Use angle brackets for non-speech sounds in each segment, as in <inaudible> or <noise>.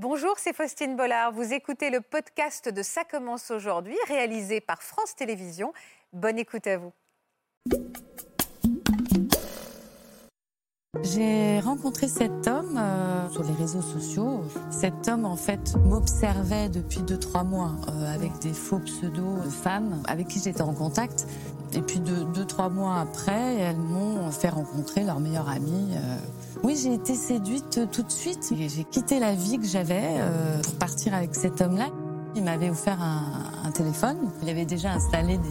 Bonjour, c'est Faustine Bollard. Vous écoutez le podcast de Ça commence aujourd'hui, réalisé par France Télévisions. Bonne écoute à vous. J'ai rencontré cet homme euh, sur les réseaux sociaux. Cet homme, en fait, m'observait depuis 2-3 mois euh, avec des faux pseudos de femmes avec qui j'étais en contact. Et puis 2-3 mois après, elles m'ont fait rencontrer leur meilleure amie. Euh. Oui, j'ai été séduite tout de suite. J'ai quitté la vie que j'avais pour partir avec cet homme-là. Il m'avait offert un, téléphone. Il avait déjà installé des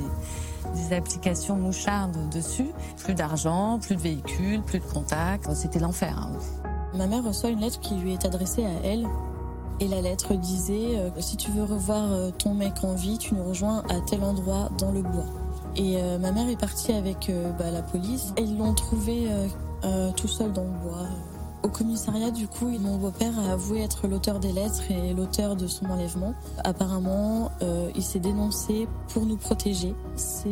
des applications mouchardes dessus. Plus d'argent, plus de véhicules, plus de contacts. C'était l'enfer. Hein. Ma mère reçoit une lettre qui lui est adressée à elle. Et la lettre disait euh, Si tu veux revoir euh, ton mec en vie, tu nous rejoins à tel endroit dans le bois. Et euh, ma mère est partie avec bah, la police. Et ils l'ont trouvé tout seul dans le bois. Au commissariat, du coup, mon beau-père a avoué être l'auteur des lettres et l'auteur de son enlèvement. Apparemment, euh, il s'est dénoncé pour nous protéger. C'est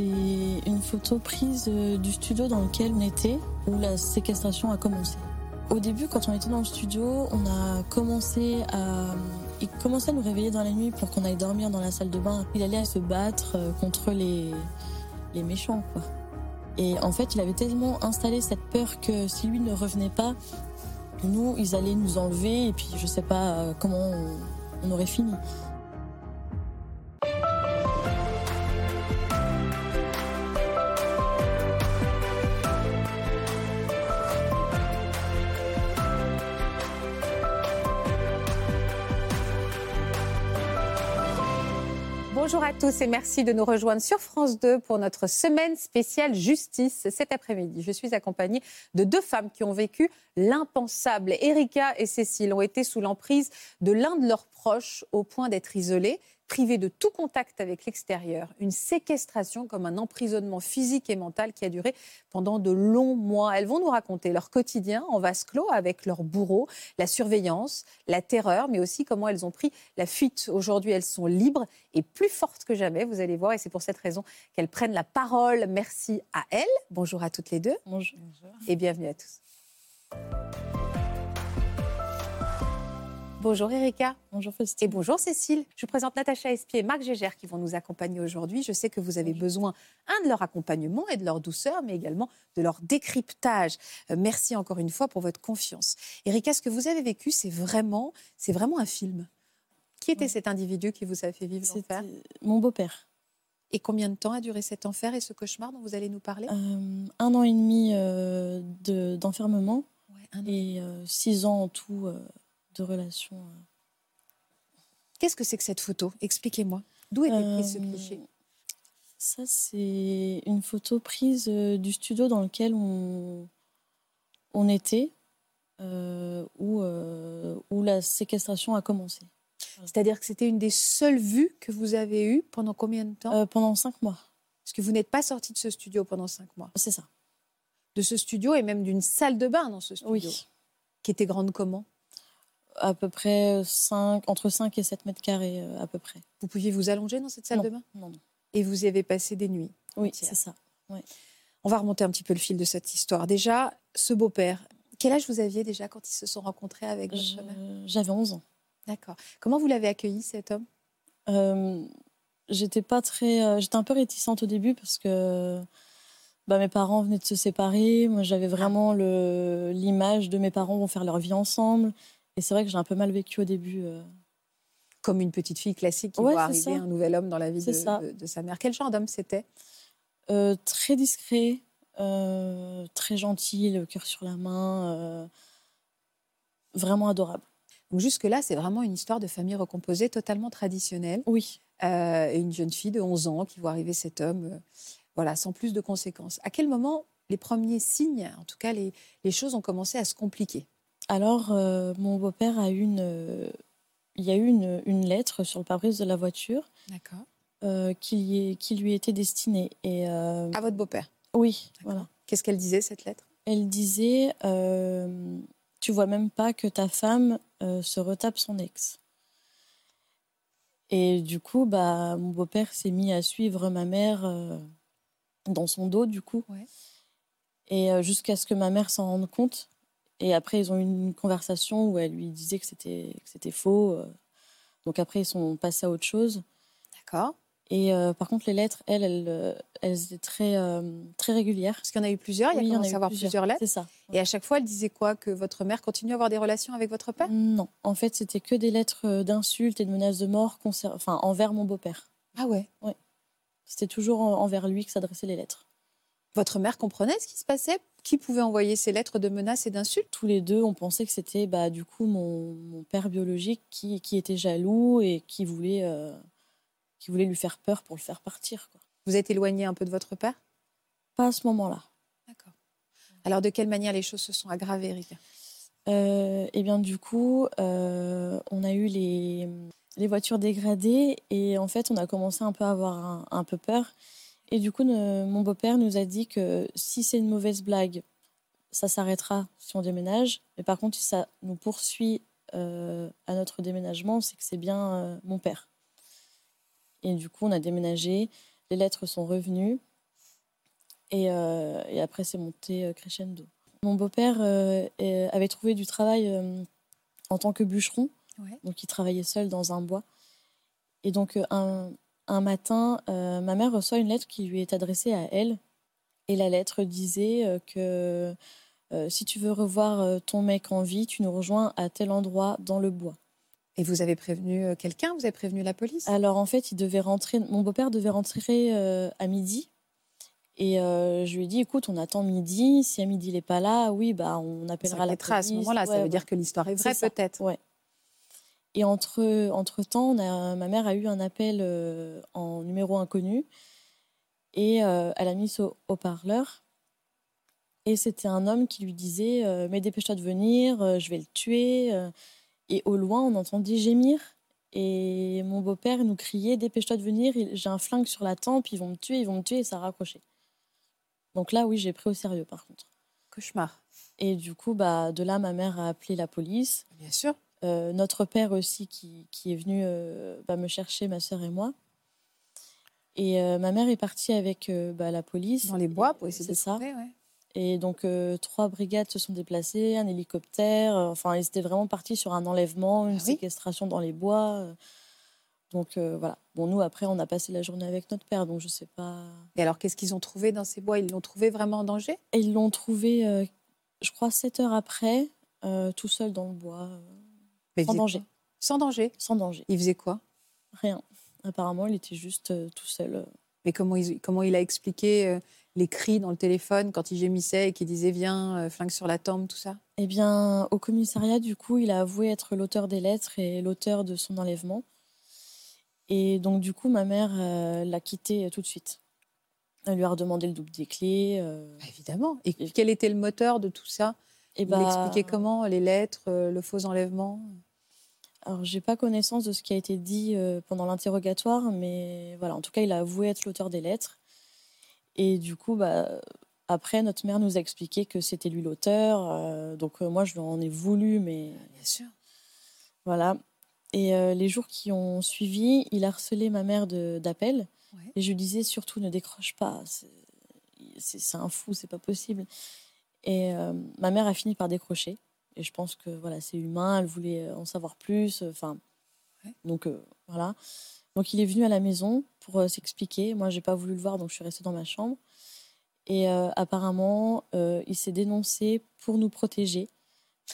une photo prise euh, du studio dans lequel on était, où la séquestration a commencé. Au début, quand on était dans le studio, on a commencé à... Il commençait à nous réveiller dans la nuit pour qu'on aille dormir dans la salle de bain. Il allait se battre euh, contre les, les méchants, quoi. Et en fait, il avait tellement installé cette peur que si lui ne revenait pas, nous, ils allaient nous enlever et puis je sais pas euh, comment on aurait fini. Bonjour à tous et merci de nous rejoindre sur France 2 pour notre semaine spéciale justice cet après-midi. Je suis accompagnée de deux femmes qui ont vécu l'impensable. Erika et Cécile ont été sous l'emprise de l'un de leurs proches au point d'être isolés privées de tout contact avec l'extérieur, une séquestration comme un emprisonnement physique et mental qui a duré pendant de longs mois. Elles vont nous raconter leur quotidien en vase clos avec leur bourreau, la surveillance, la terreur, mais aussi comment elles ont pris la fuite. Aujourd'hui, elles sont libres et plus fortes que jamais, vous allez voir, et c'est pour cette raison qu'elles prennent la parole. Merci à elles. Bonjour à toutes les deux. Bonjour. Et bienvenue à tous. Bonjour Erika. Bonjour Faustine. Et bonjour Cécile. Je vous présente Natacha Espier et Marc Gégère qui vont nous accompagner aujourd'hui. Je sais que vous avez besoin, un, de leur accompagnement et de leur douceur, mais également de leur décryptage. Euh, merci encore une fois pour votre confiance. Erika, ce que vous avez vécu, c'est vraiment, c'est vraiment un film. Qui était cet individu qui vous a fait vivre l'enfer? Mon beau-père. Et combien de temps a duré cet enfer et ce cauchemar dont vous allez nous parler? Euh, Un an et demi euh, d'enfermement et six ans en tout de relation. Euh. Qu'est-ce que c'est que cette photo? Expliquez-moi. D'où est pris ce euh, cliché? Ça, c'est une photo prise euh, du studio dans lequel on, on était, où, où la séquestration a commencé. C'est-à-dire que c'était une des seules vues que vous avez eues pendant combien de temps? Pendant cinq mois. Parce que vous n'êtes pas sorti de ce studio pendant cinq mois. C'est ça. De ce studio et même d'une salle de bain dans ce studio. Oui. Qui était grande comment? À peu près 5, entre 5 et 7 mètres carrés euh, à peu près. Vous pouviez vous allonger dans cette salle de bain Non, non. Et vous y avez passé des nuits Oui, c'est ça. On va remonter un petit peu le fil de cette histoire. Déjà, ce beau-père, quel âge vous aviez déjà quand ils se sont rencontrés avec votre mère J'avais 11 ans. D'accord. Comment vous l'avez accueilli, cet homme? Euh, J'étais pas très... Euh, j'étais un peu réticente au début parce que... Bah, mes parents venaient de se séparer. Moi, j'avais vraiment l'image de mes parents vont faire leur vie ensemble. Et c'est vrai que j'ai un peu mal vécu au début. Euh. Comme une petite fille classique qui voit arriver un nouvel homme dans la vie de, sa mère. Quel genre d'homme c'était? Euh, Très discret, euh, très gentil, le cœur sur la main, vraiment adorable. Donc jusque-là, c'est vraiment une histoire de famille recomposée totalement traditionnelle. Oui. et une jeune fille de 11 ans qui voit arriver cet homme, voilà, sans plus de conséquences. À quel moment les premiers signes, en tout cas les, les choses ont commencé à se compliquer? Alors, euh, mon beau-père a eu une. Euh, il y a eu une, lettre sur le pare-brise de la voiture. Euh, qui, qui, lui était destinée. Et, à votre beau-père Oui, voilà. Qu'est-ce qu'elle disait, cette lettre? Elle disait Tu vois même pas que ta femme se retape son ex. Et du coup, bah, mon beau-père s'est mis à suivre ma mère dans son dos, du coup. Et jusqu'à ce que ma mère s'en rende compte Et après, ils ont eu une conversation où elle lui disait que c'était faux. euh. Donc après, ils sont passés à autre chose. D'accord. Et euh, par contre, les lettres, elles, elles, euh, elles étaient très, euh, très régulières. Parce qu'il y en a eu plusieurs, il y a commencé eu à avoir plusieurs, lettres. C'est ça. Et à chaque fois, elle disait quoi? Que votre mère continue à avoir des relations avec votre père? Non, en fait, c'était que des lettres d'insultes et de menaces de mort enfin, envers mon beau-père. Ah ouais. C'était toujours en- envers lui que s'adressaient les lettres. Votre mère comprenait ce qui se passait? Qui pouvait envoyer ces lettres de menaces et d'insultes? Tous les deux, on pensait que c'était bah, du coup mon, mon père biologique qui, qui était jaloux et qui voulait, euh, qui voulait lui faire peur pour le faire partir. Quoi. Vous êtes éloigné un peu de votre père? Pas à ce moment-là. D'accord. Alors de quelle manière les choses se sont aggravées, Erika? Euh, et bien du coup, euh, on a eu les, les voitures dégradées et en fait, on a commencé un peu à avoir un, un peu peur. Et du coup, ne- mon beau-père nous a dit que si c'est une mauvaise blague, ça s'arrêtera si on déménage. Mais par contre, si ça nous poursuit euh, à notre déménagement, c'est que c'est bien euh, mon père. Et du coup, on a déménagé, les lettres sont revenues et, euh, et après, c'est monté crescendo. Mon beau-père avait trouvé du travail en tant que bûcheron, Ouais. donc il travaillait seul dans un bois. Et donc un, un matin, euh, ma mère reçoit une lettre qui lui est adressée à elle. Et la lettre disait euh, que euh, si tu veux revoir ton mec en vie, tu nous rejoins à tel endroit dans le bois. Et vous avez prévenu quelqu'un? Vous avez prévenu la police? Alors en fait, il devait rentrer. Mon beau-père devait rentrer euh, à midi. Et euh, je lui ai dit, écoute, on attend midi. Si à midi il n'est pas là, oui, bah on Ça appellera la arrêtera à ce police. moment-là. ça veut ouais. dire que l'histoire est vraie, ça. peut-être. Ouais. Et entre, entre temps, on a, ma mère a eu un appel euh, en numéro inconnu et euh, elle a mis au haut-parleur. Et c'était un homme qui lui disait euh, Mais dépêche-toi de venir, je vais le tuer. Et au loin, on entendit gémir. Et mon beau-père nous criait Dépêche-toi de venir, j'ai un flingue sur la tempe, ils vont me tuer, ils vont me tuer. Et ça a raccroché. Donc là, oui, j'ai pris au sérieux par contre. Cauchemar. Et du coup, bah, de là, ma mère a appelé la police. Bien sûr. Euh, notre père aussi qui, qui est venu euh, bah, me chercher, ma sœur et moi. Et euh, ma mère est partie avec bah, la police. Dans les bois pour essayer de C'est ça. trouver, ouais. Et donc, trois brigades se sont déplacées, un hélicoptère. enfin, ils étaient vraiment partis sur un enlèvement, une Ah oui séquestration dans les bois. donc, voilà. Bon, nous, après, on a passé la journée avec notre père, donc je sais pas. Et alors, qu'est-ce qu'ils ont trouvé dans ces bois? Ils l'ont trouvé vraiment en danger? Et ils l'ont trouvé, je crois, sept heures après, tout seul dans le bois, Mais sans danger. Sans danger? Sans danger. Il faisait quoi? Rien. Apparemment, il était juste euh, tout seul. euh. Mais comment il, comment il a expliqué euh, les cris dans le téléphone quand il gémissait et qu'il disait Viens, flingue sur la tombe, tout ça? Eh bien, au commissariat, du coup, il a avoué être l'auteur des lettres et l'auteur de son enlèvement. Et donc, du coup, ma mère l'a quitté tout de suite. Elle lui a redemandé le double des clés. Bah, Évidemment. Et quel était le moteur de tout ça? Et Il bah, comment Les lettres, euh, le faux enlèvement? Alors, j'ai pas connaissance de ce qui a été dit euh, pendant l'interrogatoire, mais voilà, en tout cas, il a avoué être l'auteur des lettres. Et du coup, bah, après, notre mère nous a expliqué que c'était lui l'auteur. euh, donc, euh, moi, je lui en ai voulu, mais Bien sûr. Voilà. Et euh, les jours qui ont suivi, il a harcelé ma mère d'appels. Ouais. Et je lui disais surtout ne décroche pas. c'est un fou, c'est pas possible. Et euh, ma mère a fini par décrocher. Et je pense que voilà, c'est humain, elle voulait en savoir plus. Enfin, Ouais. donc euh, voilà. Donc il est venu à la maison pour euh, s'expliquer. Moi, j'ai pas voulu le voir, donc je suis restée dans ma chambre. Et euh, apparemment, euh, il s'est dénoncé pour nous protéger.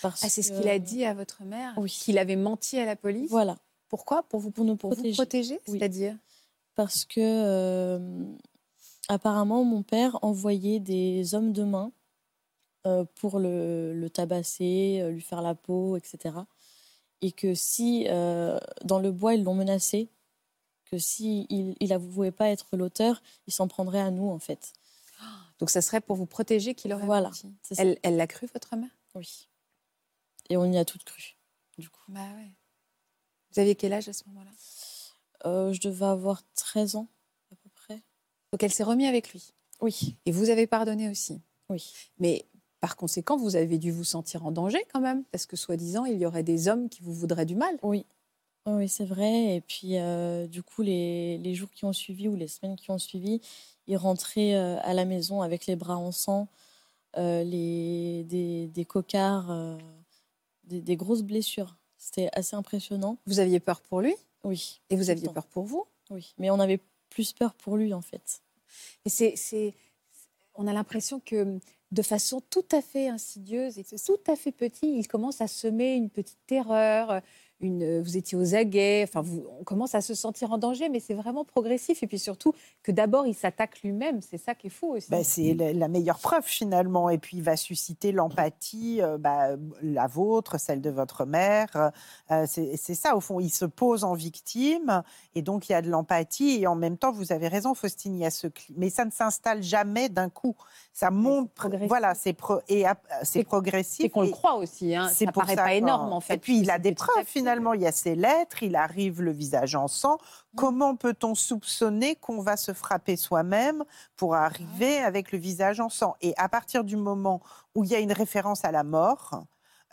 Parce Ah, c'est ce qu'il a dit à votre mère Oui. Qu'il avait menti à la police? Voilà. Pourquoi? Pour vous, Pour nous pour vous protéger. protéger Oui. C'est-à-dire? Parce que euh, apparemment mon père envoyait des hommes de main euh, pour le, le tabasser, euh, lui faire la peau, etc. Et que si euh, dans le bois ils l'ont menacé, que si il, il avouait pas être l'auteur, il s'en prendrait à nous en fait. Donc ça serait pour vous protéger qu'il aurait Voilà. Elle elle l'a cru, votre mère? Oui. Et on y a toutes cru. Du coup, Bah ouais. Vous aviez quel âge à ce moment-là? Euh, je devais avoir 13 ans à peu près. Donc elle s'est remise avec lui? Oui, Et vous avez pardonné aussi? oui. Mais par conséquent, vous avez dû vous sentir en danger quand même, parce que soi-disant, il y aurait des hommes qui vous voudraient du mal. Oui, oui c'est vrai. Et puis, euh, du coup, les, les jours qui ont suivi ou les semaines qui ont suivi, il rentrait euh, à la maison avec les bras en sang, les, des, des cocards, des, des grosses blessures. C'était assez impressionnant. Vous aviez peur pour lui? Oui. Et vous aviez peur pour vous? Oui, mais on avait plus peur pour lui en fait. Et c'est, on a l'impression que de façon tout à fait insidieuse et tout à fait petit, il commence à semer une petite terreur, vous étiez aux aguets, enfin, vous, on commence à se sentir en danger, mais c'est vraiment progressif. Et puis surtout, que d'abord, il s'attaque lui-même, c'est ça qui est fou aussi. Bah, c'est la, meilleure preuve finalement. Et puis, il va susciter l'empathie, euh, bah, la vôtre, celle de votre mère. Euh, c'est ça, au fond, il se pose en victime, et donc il y a de l'empathie. Et en même temps, vous avez raison, Faustine, il y a ce mais ça ne s'installe jamais d'un coup. Ça monte, voilà, c'est et c'est progressif. Et qu'on le croit aussi. Hein. Ça paraît pas énorme en fait. Et puis il a des preuves finalement il y a ces lettres, il arrive le visage en sang. Mmh. Comment peut-on soupçonner qu'on va se frapper soi-même pour arriver avec le visage en sang? Et à partir du moment où il y a une référence à la mort,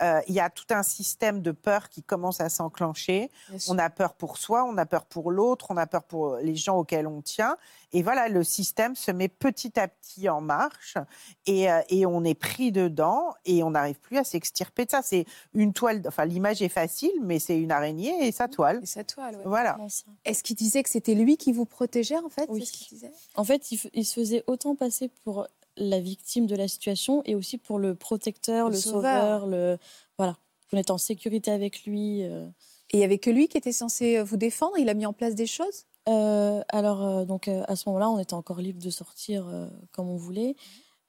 euh, il y a tout un système de peur qui commence à s'enclencher. On a peur pour soi, on a peur pour l'autre, on a peur pour les gens auxquels on tient. Et voilà, le système se met petit à petit en marche et, euh, et on est pris dedans et on n'arrive plus à s'extirper de ça. C'est une toile, enfin l'image est facile, mais c'est une araignée et sa toile. Et sa toile, ouais. Voilà. Est-ce qu'il disait que c'était lui qui vous protégeait en fait? Oui. Ce disait? En fait, il, il se faisait autant passer pour la victime de la situation et aussi pour le protecteur, le, sauveur. le voilà, vous êtes en sécurité avec lui. Euh. Et il n'y avait que lui qui était censé euh, vous défendre? Il a mis en place des choses? Euh, alors donc à ce moment-là, on était encore libre de sortir comme on voulait.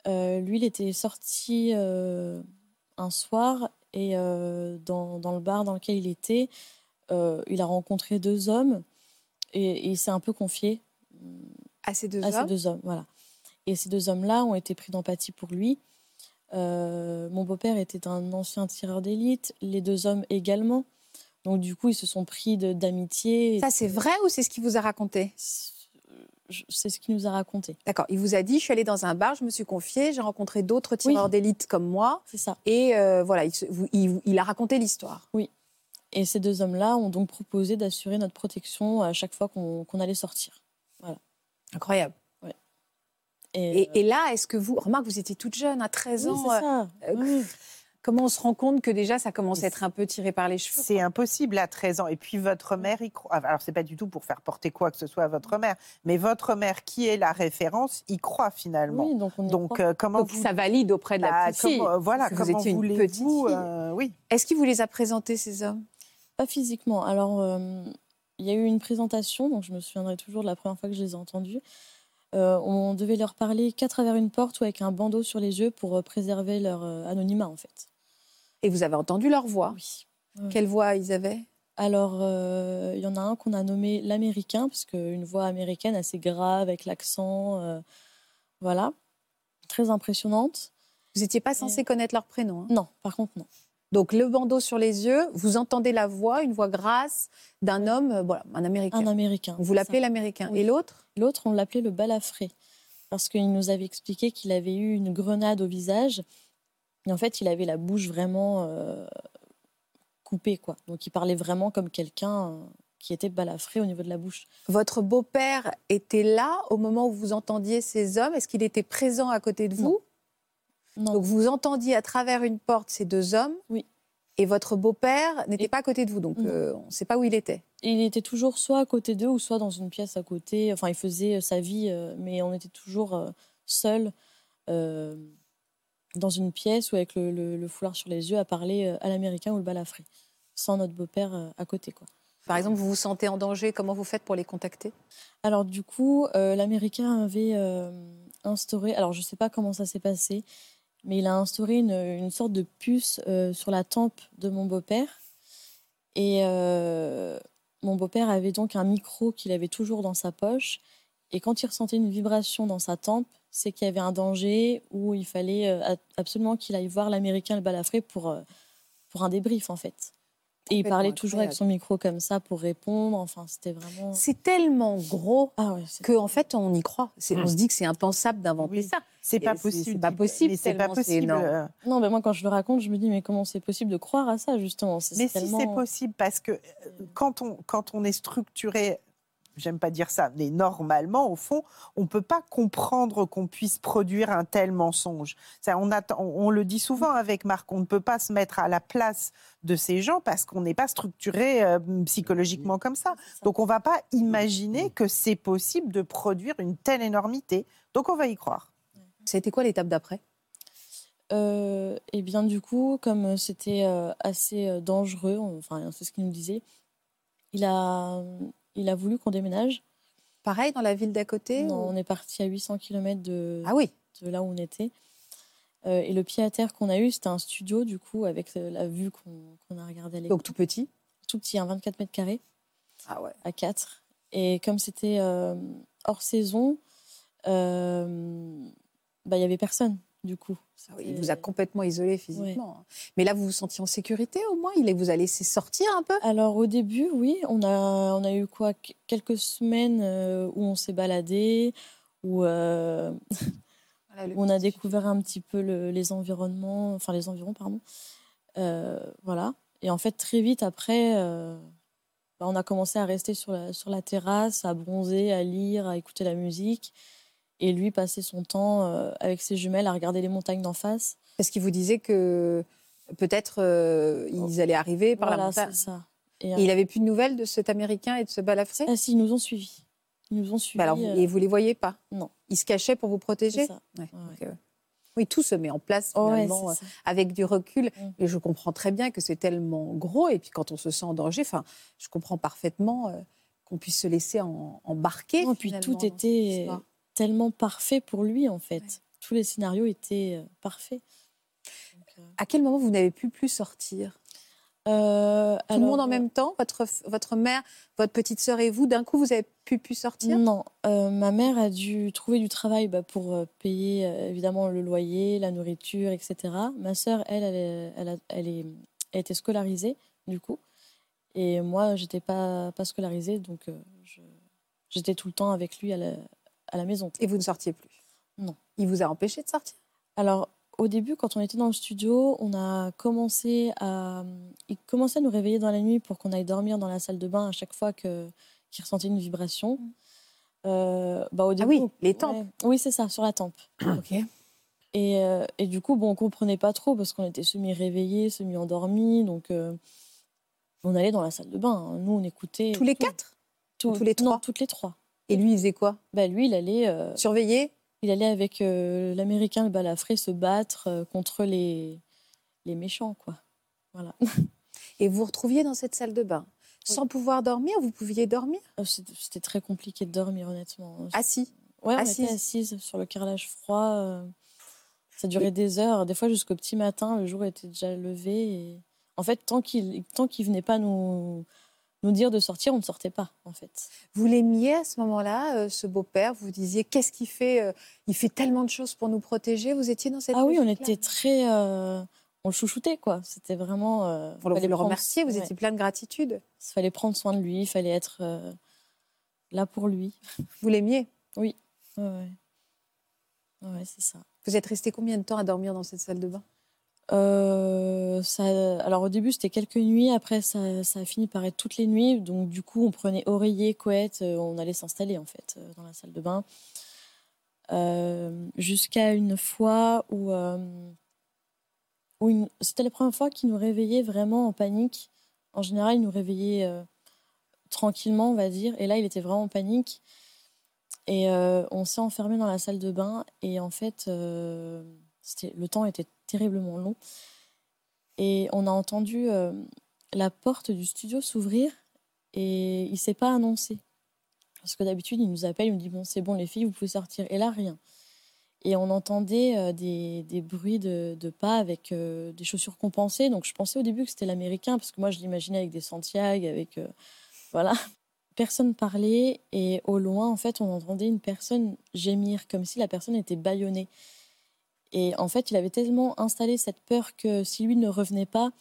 lui, il était sorti un soir et dans, dans, le bar dans lequel il était, il a rencontré deux hommes et, il s'est un peu confié à ces deux à hommes? Ces deux hommes, voilà. Et ces deux hommes-là ont été pris d'empathie pour lui. Euh, mon beau-père était un ancien tireur d'élite, les deux hommes également. Donc du coup, ils se sont pris d'amitié. Ça, c'est vrai ou c'est ce qu'il vous a raconté C'est ce qu'il nous a raconté. D'accord. Il vous a dit, je suis allé dans un bar, je me suis confié, j'ai rencontré d'autres tireurs d'élite comme moi. C'est ça. Et euh, voilà, il, il, a raconté l'histoire. Oui. Et ces deux hommes-là ont donc proposé d'assurer notre protection à chaque fois qu'on allait sortir. Voilà. Incroyable. Et, et, là, est-ce que vous. Remarque, vous étiez toute jeune, à 13 ans. Ça. Euh, comment on se rend compte que déjà ça commence à être un peu tiré par les cheveux C'est impossible à 13 ans. Et puis votre mère y croit. Alors c'est pas du tout pour faire porter quoi que ce soit à votre mère, mais votre mère qui est la référence y croit finalement. Oui, donc, on donc euh, comment ça valide auprès de la bah, petite fille. Euh, voilà, comment vous étiez une petite fille. oui. Est-ce qu'il vous les a présentés ces hommes? Pas physiquement. Alors il y a eu une présentation, donc je me souviendrai toujours de la première fois que je les ai entendus. Euh, on devait leur parler qu'à travers une porte ou avec un bandeau sur les yeux pour euh, préserver leur euh, anonymat, en fait. Et vous avez entendu leur voix? Oui. Quelle voix ils avaient? Alors, il y en a un qu'on a nommé l'américain, parce qu'une voix américaine assez grave, avec l'accent, voilà, très impressionnante. Vous n'étiez pas censé connaître leur prénom hein? Non, par contre, non. Donc le bandeau sur les yeux, vous entendez la voix, une voix grasse d'un homme, voilà, un Américain. Un Américain. Vous l'appelez l'Américain. Et l'autre? L'autre, on l'appelait le balafré, parce qu'il nous avait expliqué qu'il avait eu une grenade au visage. Et en fait, il avait la bouche vraiment euh, coupée, quoi. Donc il parlait vraiment comme quelqu'un euh, qui était balafré au niveau de la bouche. Votre beau-père était là au moment où vous entendiez ces hommes? Est-ce qu'il était présent à côté de vous? Donc vous entendiez à travers une porte ces deux hommes. Oui. Et votre beau-père n'était pas à côté de vous, donc euh, on ne sait pas où il était. Il était toujours soit à côté d'eux ou soit dans une pièce à côté. Enfin, il faisait euh, sa vie, euh, mais on était toujours seuls dans une pièce ou avec le, foulard sur les yeux à parler à l'américain ou le balafré, sans notre beau-père à côté. quoi. Par exemple, vous vous sentez en danger, comment vous faites pour les contacter? Alors du coup, l'américain avait instauré, alors je ne sais pas comment ça s'est passé, mais il a instauré une, sorte de puce euh, sur la tempe de mon beau-père. Et euh, mon beau-père avait donc un micro qu'il avait toujours dans sa poche. Et quand il ressentait une vibration dans sa tempe, c'est qu'il y avait un danger où il fallait euh, absolument qu'il aille voir l'Américain le balafré pour, pour un débrief, en fait. Et il parlait toujours avec son micro comme ça pour répondre. Enfin, c'était vraiment. C'est tellement gros ah qu'en fait, on y croit. On se dit que c'est impensable d'inventer ça. C'est pas possible. C'est pas possible. C'est pas possible. Non, mais moi, quand je le raconte, je me dis, mais comment c'est possible de croire à ça, justement? Mais si c'est possible, parce que euh, quand on, quand on est structuré j'aime pas dire ça, mais normalement, au fond, on ne peut pas comprendre qu'on puisse produire un tel mensonge. Ça, on, on, le dit souvent avec Marc, on ne peut pas se mettre à la place de ces gens parce qu'on n'est pas structuré euh, psychologiquement comme ça. Donc on ne va pas imaginer que c'est possible de produire une telle énormité. Donc on va y croire. C'était quoi l'étape d'après? Euh, Eh bien du coup, comme c'était euh, assez dangereux, enfin c'est ce qu'il nous disait, il a, il a voulu qu'on déménage. Pareil dans la ville d'à côté Non, on est parti à 800 km de, ah oui. de là où on était. Euh, et le pied à terre qu'on a eu, c'était un studio, du coup, avec euh, la vue qu'on a regardée à. Donc tout petit Tout petit, un 24 mètres carrés. Ah ouais. À 4. Et comme c'était euh, hors saison, bah, il n'y avait personne du coup. Ah il vous a complètement isolé physiquement. Hein. Mais là, vous vous sentiez en sécurité au moins Il vous a laissé sortir un peu? Alors au début, oui. On a, on a eu quoi Quelques semaines euh, où on s'est baladé, où, euh, <laughs> on a découvert un petit peu les environnements, enfin les environs, pardon. Euh, voilà. Et en fait, très vite après, bah, on a commencé à rester sur la, sur la terrasse, à bronzer, à lire, à écouter la musique et lui passait son temps euh, avec ses jumelles à regarder les montagnes d'en face. Est-ce qu'il vous disait que peut-être euh, ils allaient arriver par la montagne ça. Et, il n'avait plus de nouvelles de cet Américain et de ce balafré? Ah si, ils nous ont suivis. Ils nous ont suivis. Bah alors, euh, Et vous les voyez pas? Non. Ils se cachaient pour vous protéger? Ça. Oui, tout se met en place oh, finalement avec du recul. Mm. Et je comprends très bien que c'est tellement gros. Et puis quand on se sent en danger, enfin, je comprends parfaitement qu'on puisse se laisser embarquer. Et puis tout était tellement parfait pour lui, en fait. Tous les scénarios étaient euh, parfaits. Euh, à quel moment vous n'avez plus plus sortir? Euh, Tout le monde en même temps? Votre, votre mère, votre petite sœur et vous, d'un coup, vous avez pu plus sortir? Non. ma mère a dû trouver du travail bah, pour payer évidemment le loyer, la nourriture, etc. Ma sœur, elle, elle, elle, a, elle, est, elle était scolarisée, du coup. Et moi, j'étais pas, pas scolarisée, donc j'étais tout le temps avec lui à la, à la maison. Et vous ne sortiez plus Non. Il vous a empêché de sortir Alors, au début, quand on était dans le studio, on a commencé à, il commençait à nous réveiller dans la nuit pour qu'on aille dormir dans la salle de bain à chaque fois que qu'il ressentait une vibration. Mm. Euh, bah au début, ah oui, les tempes. Oui, c'est ça, sur la tempe. <coughs> ok. Et, euh, et, du coup, bon, on comprenait pas trop parce qu'on était semi-réveillés, semi-endormis, donc euh, on allait dans la salle de bain. Hein. Nous, on écoutait. Tous les quatre? Tous les trois? toutes les trois. Et lui, il faisait quoi? Bah, Lui, il allait... Euh, Surveiller? Il allait avec euh, l'Américain, le balafré, se battre euh, contre les, les méchants, quoi. Voilà. <laughs> Et vous vous retrouviez dans cette salle de bain? Sans pouvoir dormir? Vous pouviez dormir? C'était très compliqué de dormir, honnêtement. Assis Ouais, on était assise sur le carrelage froid. Ça durait des heures, des fois jusqu'au petit matin. Le jour était déjà levé. Et... En fait, tant qu'il ne venait pas nous, nous dire de sortir, on ne sortait pas, en fait. Vous l'aimiez à ce moment-là, euh, ce beau-père? Vous disiez, qu'est-ce qu'il fait euh, Il fait tellement de choses pour nous protéger? Vous étiez dans cette Ah oui, on était très... Euh, on le chouchoutait, quoi. C'était vraiment... pour le, le remercier, vous étiez plein de gratitude. Il fallait prendre soin de lui, il fallait être là pour lui. Vous l'aimiez? Oui. Ouais, ouais c'est ça. Vous êtes resté combien de temps à dormir dans cette salle de bain? Euh, alors au début c'était quelques nuits, après ça, a fini par être toutes les nuits. Donc du coup on prenait oreiller, couette, euh, on allait s'installer en fait euh, dans la salle de bain. Jusqu'à une fois où, où c'était la première fois qu'il nous réveillait vraiment en panique. En général il nous réveillait tranquillement on va dire, et là il était vraiment en panique. Et on s'est enfermé dans la salle de bain et en fait le temps était terriblement long. Et on a entendu euh, la porte du studio s'ouvrir et il s'est pas annoncé. Parce que d'habitude, il nous appelle, il nous dit Bon, c'est bon, les filles, vous pouvez sortir. Et là, rien. Et on entendait euh, des, des, bruits de, pas avec euh, des chaussures compensées. Donc je pensais au début que c'était l'américain, parce que moi, je l'imaginais avec des Santiago, avec. voilà. Personne parlait et au loin, en fait, on entendait une personne gémir, comme si la personne était bâillonnée. Et en fait, il avait tellement installé cette peur que si lui ne revenait pas,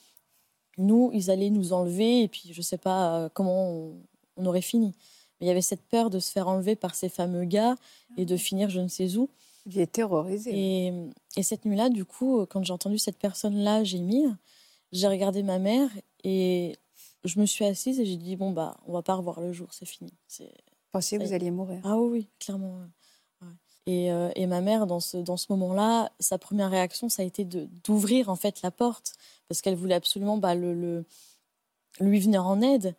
nous, ils allaient nous enlever et puis je ne sais pas euh, comment on, aurait fini. Mais il y avait cette peur de se faire enlever par ces fameux gars et de finir je ne sais où. Il est terrorisé. Et, et cette nuit-là, du coup, quand j'ai entendu cette personne-là gémir, j'ai regardé ma mère et je me suis assise et j'ai dit bon bah on va pas revoir le jour, c'est fini. Pensiez que vous alliez mourir Ah oui clairement. Et, euh, et, ma mère, dans ce, dans ce moment-là, sa première réaction, ça a été d'ouvrir en fait la porte parce qu'elle voulait absolument bah, le, le, lui venir en aide.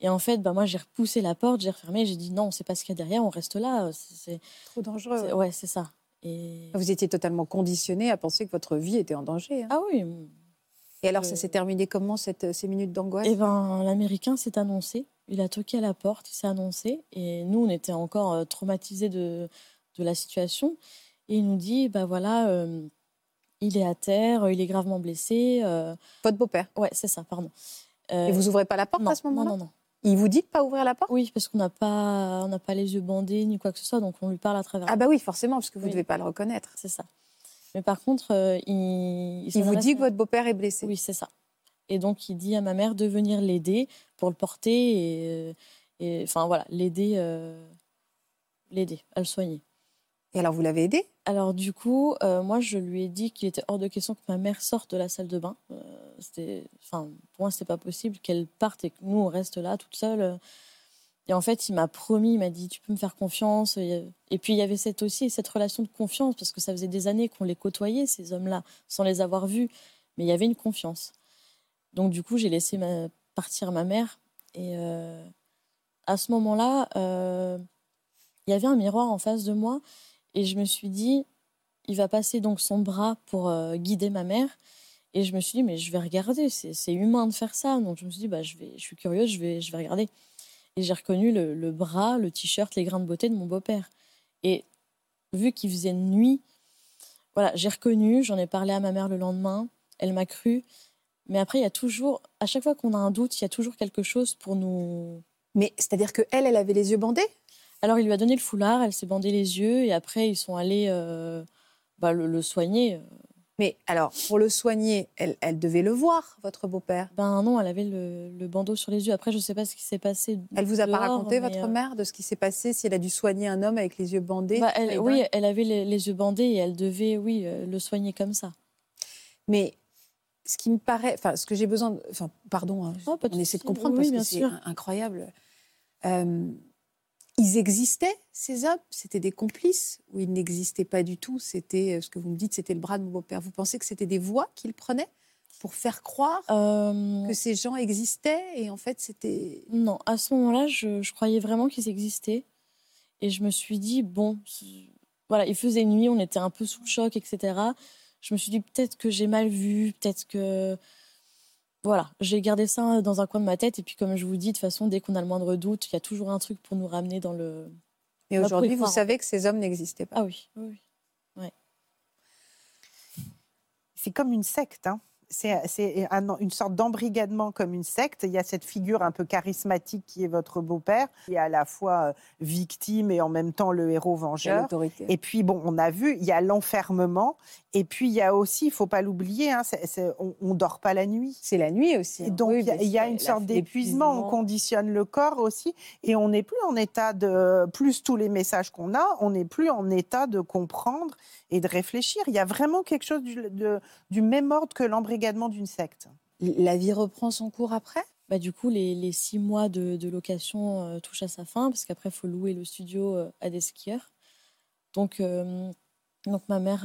Et en fait, bah, moi, j'ai repoussé la porte, j'ai refermé, j'ai dit non, on ne sait pas ce qu'il y a derrière, on reste là. C'est trop dangereux. Ouais, c'est ça. Et... Vous étiez totalement conditionné à penser que votre vie était en danger. Hein. Ah oui. Et alors, ça s'est terminé comment cette, ces minutes d'angoisse? Eh ben, l'Américain s'est annoncé. Il a toqué à la porte, il s'est annoncé. Et nous, on était encore euh, traumatisés de, de la situation. Et il nous dit, bah voilà, euh, il est à terre, il est gravement blessé. Euh... Votre beau-père Ouais, c'est ça, pardon. Euh, et vous ouvrez pas la porte à ce moment-là Non, non, non. Il vous dit de pas ouvrir la porte? Oui, parce qu'on n'a pas, on n'a pas les yeux bandés ni quoi que ce soit, donc on lui parle à travers. Ah bah oui, forcément, parce que vous ne devez pas le reconnaître. C'est ça. Mais par contre, euh, il, il, vous dit que votre beau-père est blessé. Oui, c'est ça. Et donc il dit à ma mère de venir l'aider pour le porter et, et enfin voilà, l'aider, l'aider à le soigner. Et alors, vous l'avez aidé? Alors, du coup, euh, moi, je lui ai dit qu'il était hors de question que ma mère sorte de la salle de bain. Euh, enfin, pour moi, c'était pas possible qu'elle parte et que nous, on reste là, toute seule. Et en fait, il m'a promis, il m'a dit, tu peux me faire confiance. Et puis, il y avait cette aussi cette relation de confiance, parce que ça faisait des années qu'on les côtoyait, ces hommes-là, sans les avoir vus. Mais il y avait une confiance. Donc, du coup, j'ai laissé partir ma mère. Et euh, à ce moment-là, il y avait un miroir en face de moi. Et je me suis dit, il va passer donc son bras pour euh, guider ma mère. Et je me suis dit, mais je vais regarder, c'est humain de faire ça. Donc je me suis dit, bah, je, vais, je suis curieuse, je vais, je vais regarder. Et j'ai reconnu le, le, bras, le t-shirt, les grains de beauté de mon beau-père. Et vu qu'il faisait nuit, voilà, j'ai reconnu, j'en ai parlé à ma mère le lendemain, elle m'a cru. Mais après, il y a toujours, à chaque fois qu'on a un doute, il y a toujours quelque chose pour nous. Mais c'est-à-dire que elle, elle avait les yeux bandés? Alors, il lui a donné le foulard, elle s'est bandé les yeux et après, ils sont allés euh, bah, le, soigner. Mais alors, pour le soigner, elle, elle devait le voir, votre beau-père? Ben non, elle avait le, bandeau sur les yeux. Après, je ne sais pas ce qui s'est passé. Elle vous a pas raconté, votre euh, mère, de ce qui s'est passé, si elle a dû soigner un homme avec les yeux bandés bah, Oui, elle avait les, yeux bandés et elle devait, oui, euh, le soigner comme ça. Mais ce qui me paraît, enfin, ce que j'ai besoin, de, enfin, pardon, hein, oh, on essaie de comprendre parce que c'est incroyable ils existaient, ces hommes? C'était des complices ou ils n'existaient pas du tout? C'était, euh, ce que vous me dites, c'était le bras de mon beau-père. Vous pensez que c'était des voix qu'ils prenaient pour faire croire euh, que ces gens existaient et en fait c'était... Non, à ce moment-là, je, croyais vraiment qu'ils existaient. Et je me suis dit, bon, voilà, il faisait nuit, on était un peu sous le choc, etc. Je me suis dit, peut-être que j'ai mal vu, peut-être que voilà, j'ai gardé ça dans un coin de ma tête. Et puis, comme je vous dis, de toute façon, dès qu'on a le moindre doute, il y a toujours un truc pour nous ramener dans le. Et aujourd'hui, vous savez que ces hommes n'existaient pas. Ah oui, oui, oui. C'est comme une secte. Hein c'est une sorte d'embrigadement comme une secte. Il y a cette figure un peu charismatique qui est votre beau-père, qui est à la fois euh, victime et en même temps le héros vengeur. Et puis, bon, on a vu, il y a l'enfermement. Et puis, il y a aussi, il faut pas l'oublier, hein, on, ne dort pas la nuit. C'est la nuit aussi. Hein. donc, il y, a une sorte d'épuisement. On conditionne le corps aussi. Et on n'est plus en état de, plus tous les messages qu'on a, on n'est plus en état de comprendre et de réfléchir. Il y a vraiment quelque chose du, du même ordre que l'embrigadement d'une secte. La vie reprend son cours après? Bah, du coup, les, six mois de, location euh, touchent à sa fin, parce qu'après, il faut louer le studio euh, à des skieurs. Donc, euh, donc ma mère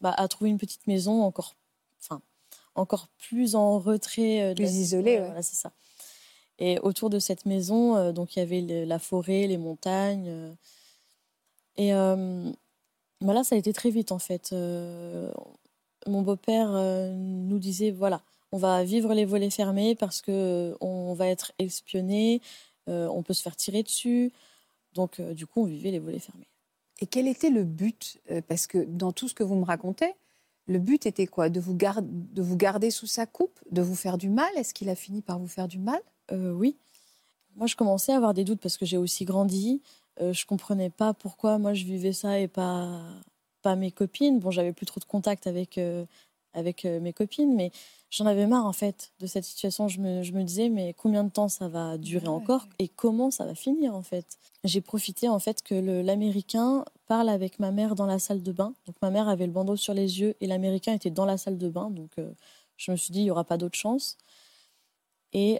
bah, a trouvé une petite maison encore, enfin, encore plus en retrait. plus isolée, voilà, c'est ça. Et autour de cette maison, donc il y avait la forêt, les montagnes. et bah ça a été très vite en fait. Euh, mon beau-père euh, nous disait voilà, on va vivre les volets fermés parce que euh, on va être espionné, on peut se faire tirer dessus. Donc du coup, on vivait les volets fermés. Et quel était le but Parce que dans tout ce que vous me racontez, le but était quoi? De vous, de vous garder sous sa coupe De vous faire du mal? Est-ce qu'il a fini par vous faire du mal? Oui. Moi, je commençais à avoir des doutes parce que j'ai aussi grandi. Euh, je comprenais pas pourquoi moi je vivais ça et pas, pas mes copines. Bon, j'avais plus trop de contact avec, euh, avec euh, mes copines, mais j'en avais marre en fait de cette situation. Je me, je me, disais, mais combien de temps ça va durer encore et comment ça va finir en fait? J'ai profité en fait que l'américain parle avec ma mère dans la salle de bain. Donc ma mère avait le bandeau sur les yeux et l'américain était dans la salle de bain. Donc je me suis dit, il n'y aura pas d'autre chance. Et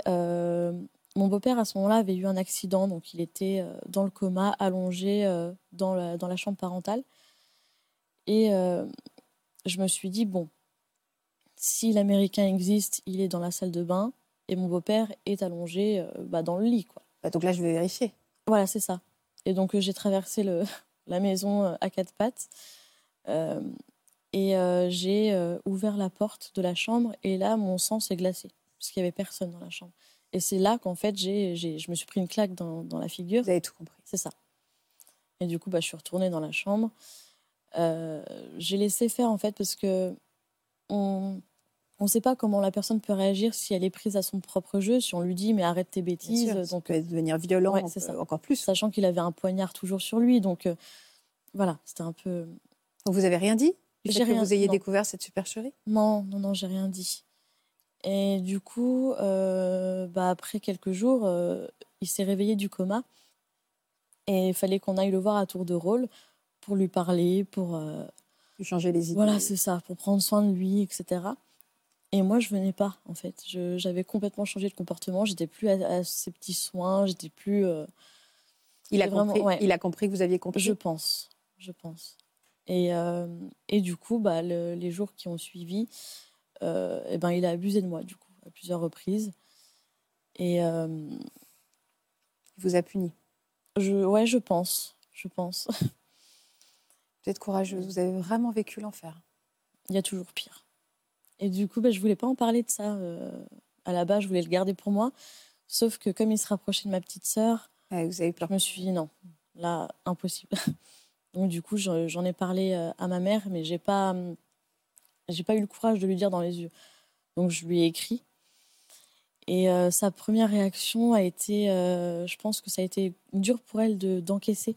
mon beau-père, à ce moment-là, avait eu un accident, donc il était euh, dans le coma, allongé euh, dans, la, dans la chambre parentale. Et euh, je me suis dit, bon, si l'Américain existe, il est dans la salle de bain, et mon beau-père est allongé bah, dans le lit. Quoi. Bah, donc là, je vais vérifier. Voilà, c'est ça. Et donc, j'ai traversé le, <laughs> la maison à quatre pattes. et j'ai ouvert la porte de la chambre, et là, mon sang s'est glacé, parce qu'il n'y avait personne dans la chambre. Et c'est là qu'en fait, j'ai, je me suis pris une claque dans, dans, la figure. Vous avez tout compris. C'est ça. Et du coup, bah, je suis retournée dans la chambre. Euh, j'ai laissé faire, en fait, parce que on ne sait pas comment la personne peut réagir si elle est prise à son propre jeu, si on lui dit mais arrête tes bêtises. Sûr, donc, peut devenir violent ça. encore plus. Sachant qu'il avait un poignard toujours sur lui. Donc euh, voilà, c'était un peu. Donc vous avez rien dit J'ai rien. Que vous ayez découvert cette supercherie? Non, non, non, j'ai rien dit. Et du coup, euh, bah après quelques jours, euh, il s'est réveillé du coma. Et il fallait qu'on aille le voir à tour de rôle pour lui parler, pour... Euh, changer les idées. Voilà, c'est ça, pour prendre soin de lui, etc. Et moi, je venais pas, en fait. J'avais complètement changé de comportement. J'étais plus à, ces petits soins. J'étais plus. il, a compris, il a compris que vous aviez compris Je pense. Je pense. Et, et du coup, bah, les jours qui ont suivi, euh, eh ben, il a abusé de moi, du coup, à plusieurs reprises. Et. Euh, il vous a puni je, Ouais, je pense. Je pense. <laughs> Vous êtes courageuse, vous avez vraiment vécu l'enfer. Il y a toujours pire. Et du coup, ben, je voulais pas en parler de ça. Euh, à la base, je voulais le garder pour moi. Sauf que comme il se rapprochait de ma petite sœur, vous avez peur. je me suis dit non, là, impossible. <laughs> Donc du coup, j'en ai parlé à ma mère, mais j'ai pas, j'ai pas eu le courage de lui dire dans les yeux. Donc je lui ai écrit. Et euh, sa première réaction a été, euh, je pense que ça a été dur pour elle de, d'encaisser.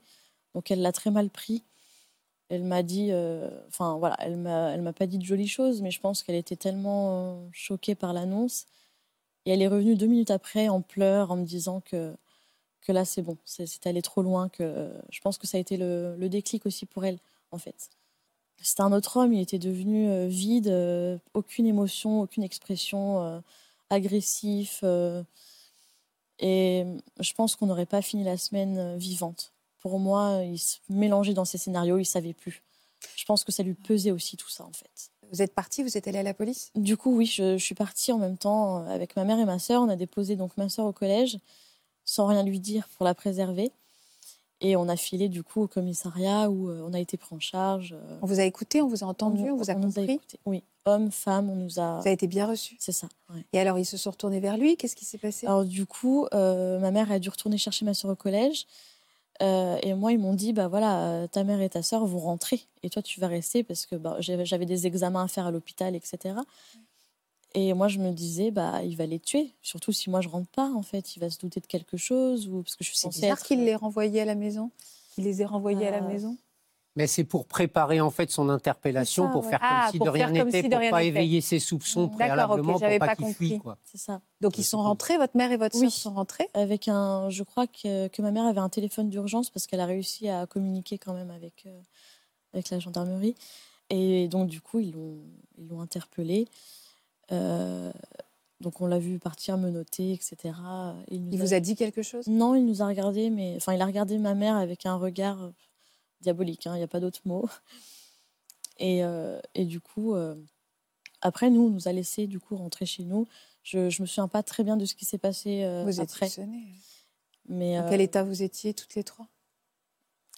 Donc elle l'a très mal pris. Elle m'a dit, euh, enfin voilà, elle m'a, elle m'a pas dit de jolies choses, mais je pense qu'elle était tellement choquée par l'annonce. Et elle est revenue deux minutes après en pleurs, en me disant que, que là c'est bon, c'est, allé trop loin. Que je pense que ça a été le, déclic aussi pour elle, en fait. C'était un autre homme, il était devenu euh, vide, euh, aucune émotion, aucune expression, euh, agressif. et je pense qu'on n'aurait pas fini la semaine vivante. Pour moi, il se mélangeait dans ces scénarios, il savait plus. Je pense que ça lui pesait aussi tout ça en fait. Vous êtes partie, vous êtes allée à la police? Du coup, oui, je, je, suis partie en même temps avec ma mère et ma sœur. On a déposé donc ma sœur au collège sans rien lui dire pour la préserver. Et on a filé du coup au commissariat où euh, on a été pris en charge. Euh. On vous a écouté, on vous a entendu, on, vous a compris? Oui, hommes, femmes, on nous a. Vous avez été bien reçu. C'est ça. Et alors ils se sont retournés vers lui? Qu'est-ce qui s'est passé? Alors du coup, euh, ma mère a dû retourner chercher ma soeur au collège. Et moi, ils m'ont dit, bah voilà, ta mère et ta soeur vont rentrer, et toi, tu vas rester parce que bah, j'avais des examens à faire à l'hôpital, etc. Et moi, je me disais, bah, il va les tuer. Surtout si moi, je rentre pas, en fait. Il va se douter de quelque chose. Ou parce que je suis censée être... qu'il les renvoyait à la maison Qu'il les ait renvoyés à la euh, maison mais c'est pour préparer en fait son interpellation, pour faire comme ah, si de rien n'était, pour ne pas éveiller ses soupçons préalablement, okay, pour pas, qu'il fuit. Ça. Donc ils sont rentrés, votre mère et votre soeur sont rentrés Avec un, je crois que, que, ma mère avait un téléphone d'urgence parce qu'elle a réussi à communiquer quand même avec, euh, avec la gendarmerie. Et donc du coup, ils l'ont, ils l'ont interpellé. Euh, donc on l'a vu partir, me noter, etc. Il, vous a... dit quelque chose? Non, il nous a regardé, mais enfin il a regardé ma mère avec un regard euh, diabolique. Hein, il n'y a pas d'autre mot. <laughs> Et, euh, et, du coup, après nous, on nous a laissé du coup rentrer chez nous. Je, ne me souviens pas très bien de ce qui s'est passé vous après. Êtes mais Dans quel état vous étiez toutes les trois?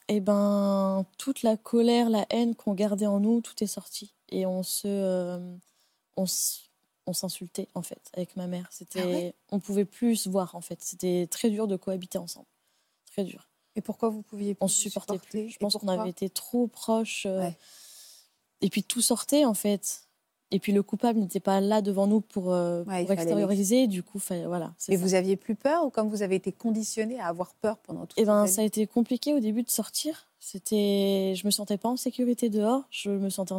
Eh ben, toute la colère, la haine qu'on gardait en nous, tout est sorti. Et on se, on se on s'insultait en fait avec ma mère. C'était, ah on pouvait plus se voir en fait. C'était très dur de cohabiter ensemble, très dur. Et pourquoi vous pouviez On se supportait plus. Je pense qu'on avait été trop proches. Euh, et puis tout sortait en fait. Et puis le coupable n'était pas là devant nous pour, euh, extérioriser. Du coup, voilà. Et vous aviez plus peur ou comme vous avez été conditionné à avoir peur pendant tout Eh ben, ça a été compliqué au début de sortir. C'était, je me sentais pas en sécurité dehors. Je me sentais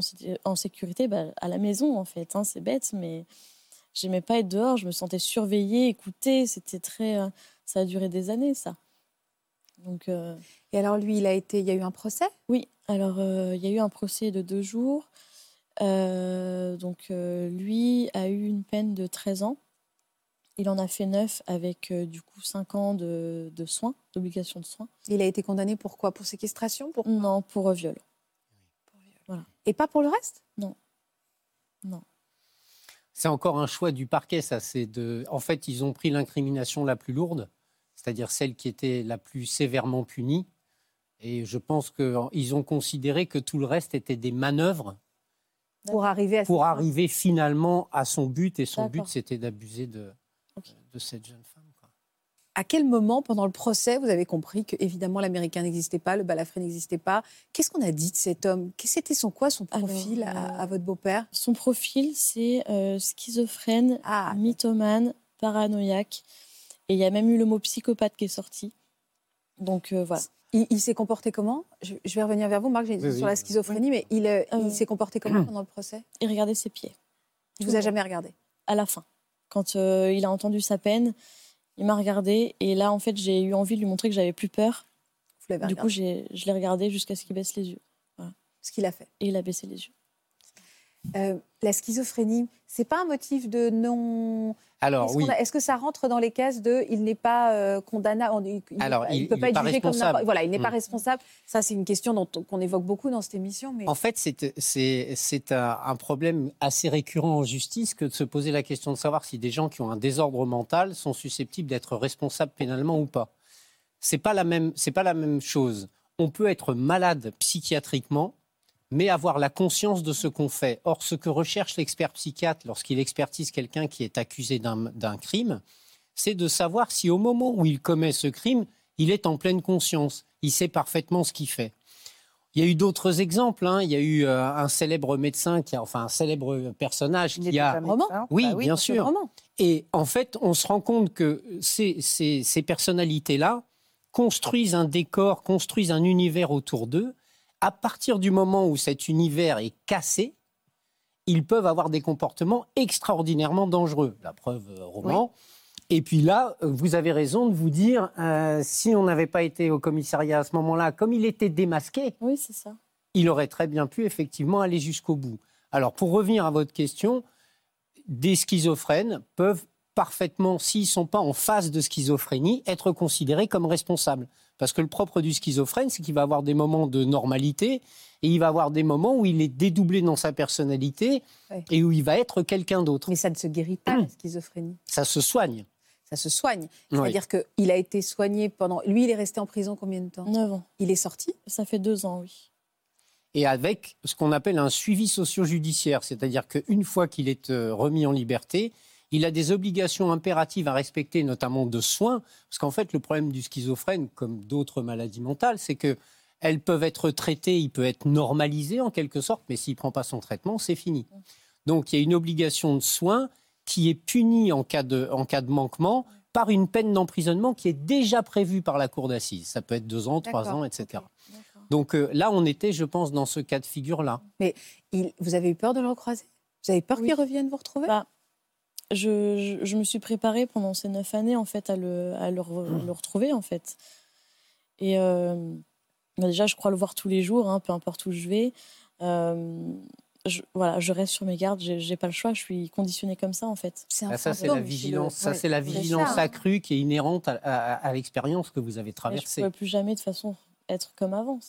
en, sécurité bah, à la maison en fait. Hein, c'est bête, mais j'aimais pas être dehors. Je me sentais surveillée, écoutée. C'était très, euh, ça a duré des années ça. Donc. Euh, Et alors lui, il a été, il y a eu un procès? Oui. Alors il y a eu un procès de deux jours. Euh, donc euh, lui a eu une peine de 13 ans. Il en a fait neuf avec euh, du coup cinq ans de, soins, d'obligation de soins. Il a été condamné pour quoi? Pour séquestration? Pour... Non, pour viol. Voilà. Et pas pour le reste? Non. Non. C'est encore un choix du parquet, ça. C'est de. En fait, ils ont pris l'incrimination la plus lourde, c'est-à-dire celle qui était la plus sévèrement punie. Et je pense qu'ils ont considéré que tout le reste était des manœuvres pour arriver, à pour arriver finalement à son but. Et son but, c'était d'abuser de, de cette jeune femme. À quel moment, pendant le procès, vous avez compris que évidemment l'américain n'existait pas, le balafré n'existait pas? Qu'est-ce qu'on a dit de cet homme? C'était son quoi son profil à, votre beau-père? Son profil, c'est euh, schizophrène, ah. mythomane, paranoïaque. Et il y a même eu le mot psychopathe qui est sorti. Donc euh, voilà. Il, s'est comporté comment? Je, vais revenir vers vous, Marc, j'ai sur la schizophrénie, mais il, euh, il s'est comporté comment pendant le procès? Il regardait ses pieds. Il vous a jamais regardé? À la fin. Quand il a entendu sa peine, il m'a regardé et là, en fait, j'ai eu envie de lui montrer que j'avais plus peur. du coup, je l'ai regardé jusqu'à ce qu'il baisse les yeux. Ce qu'il a fait. Et il a baissé les yeux. Euh, la schizophrénie, c'est pas un motif de non. Alors est-ce oui. Est-ce que ça rentre dans les cases de il n'est pas euh, condamnable, il, Alors il, peut pas être jugé comme voilà, il n'est pas mm. responsable. Ça, c'est une question dont qu'on évoque beaucoup dans cette émission. Mais... En fait, c'est un, un, problème assez récurrent en justice que de se poser la question de savoir si des gens qui ont un désordre mental sont susceptibles d'être responsables pénalement ou pas. C'est pas la même, c'est pas la même chose. On peut être malade psychiatriquement mais avoir la conscience de ce qu'on fait. Or, ce que recherche l'expert psychiatre lorsqu'il expertise quelqu'un qui est accusé d'un crime, c'est de savoir si au moment où il commet ce crime, il est en pleine conscience, il sait parfaitement ce qu'il fait. Il y a eu d'autres exemples. Hein. Il y a eu euh, un célèbre médecin, qui a, enfin un célèbre personnage qui a. Roman oui, bah oui, bien sûr. Et en fait, on se rend compte que ces, ces personnalités-là construisent un décor, construisent un univers autour d'eux à partir du moment où cet univers est cassé, ils peuvent avoir des comportements extraordinairement dangereux. La preuve, euh, roman. Et puis là, euh, vous avez raison de vous dire, euh, si on n'avait pas été au commissariat à ce moment-là, comme il était démasqué, oui, c'est ça. il aurait très bien pu effectivement aller jusqu'au bout. Alors, pour revenir à votre question, des schizophrènes peuvent parfaitement, s'ils ne sont pas en phase de schizophrénie, être considérés comme responsables. Parce que le propre du schizophrène, c'est qu'il va avoir des moments de normalité et il va avoir des moments où il est dédoublé dans sa personnalité et où il va être quelqu'un d'autre. Mais ça ne se guérit pas, la schizophrénie. <clears throat> Ça se soigne. Ça se soigne. C'est-à-dire qu'il a été soigné pendant. Lui, il est resté en prison combien de temps? 9 ans. Il est sorti? Ça fait deux ans, oui. Et avec ce qu'on appelle un suivi socio-judiciaire, c'est-à-dire qu'une fois qu'il est euh, remis en liberté, il a des obligations impératives à respecter, notamment de soins, parce qu'en fait, le problème du schizophrène, comme d'autres maladies mentales, c'est que elles peuvent être traitées, il peut être normalisé en quelque sorte, mais s'il ne prend pas son traitement, c'est fini. Donc il y a une obligation de soins qui est punie en cas de, en cas de manquement par une peine d'emprisonnement qui est déjà prévue par la cour d'assises. Ça peut être deux ans, trois ans, etc. Donc euh, là, on était, je pense, dans ce cas de figure-là. Mais vous avez eu peur de le recroiser? Vous avez peur qu'il revienne vous retrouver? Bah, je, me suis préparée pendant ces neuf années en fait à le, à le, retrouver en fait. Et euh, bah, déjà, je crois le voir tous les jours, hein, peu importe où je vais. Euh, je, voilà, je reste sur mes gardes, j'ai pas le choix, je suis conditionnée comme ça en fait. Ah, ça, c'est la vigilance, ça c'est la vigilance accrue qui est inhérente à, l'expérience que vous avez traversée. je ne plus jamais de façon être comme avant.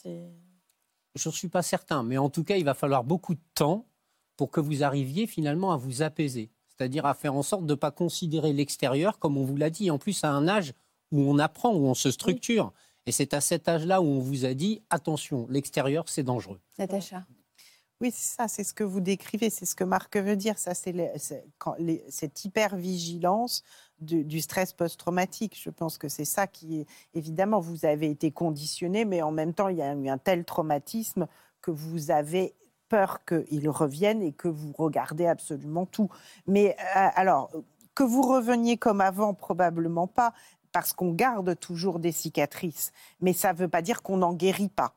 Je ne suis pas certain, mais en tout cas, il va falloir beaucoup de temps pour que vous arriviez finalement à vous apaiser c'est-à-dire à faire en sorte de ne pas considérer l'extérieur, comme on vous l'a dit, en plus à un âge où on apprend, où on se structure. Et c'est à cet âge-là où on vous a dit, attention, l'extérieur, c'est dangereux. Natacha oui, c'est ça, c'est ce que vous décrivez, c'est ce que Marc veut dire. Ça, c'est cette hypervigilance du, du stress post-traumatique. Je pense que c'est ça qui est. Évidemment, vous avez été conditionné, mais en même temps, il y a eu un tel traumatisme que vous avez peur qu'il revienne et que vous regardez absolument tout. Mais euh, alors, que vous reveniez comme avant, probablement pas, parce qu'on garde toujours des cicatrices. Mais ça ne veut pas dire qu'on n'en guérit pas.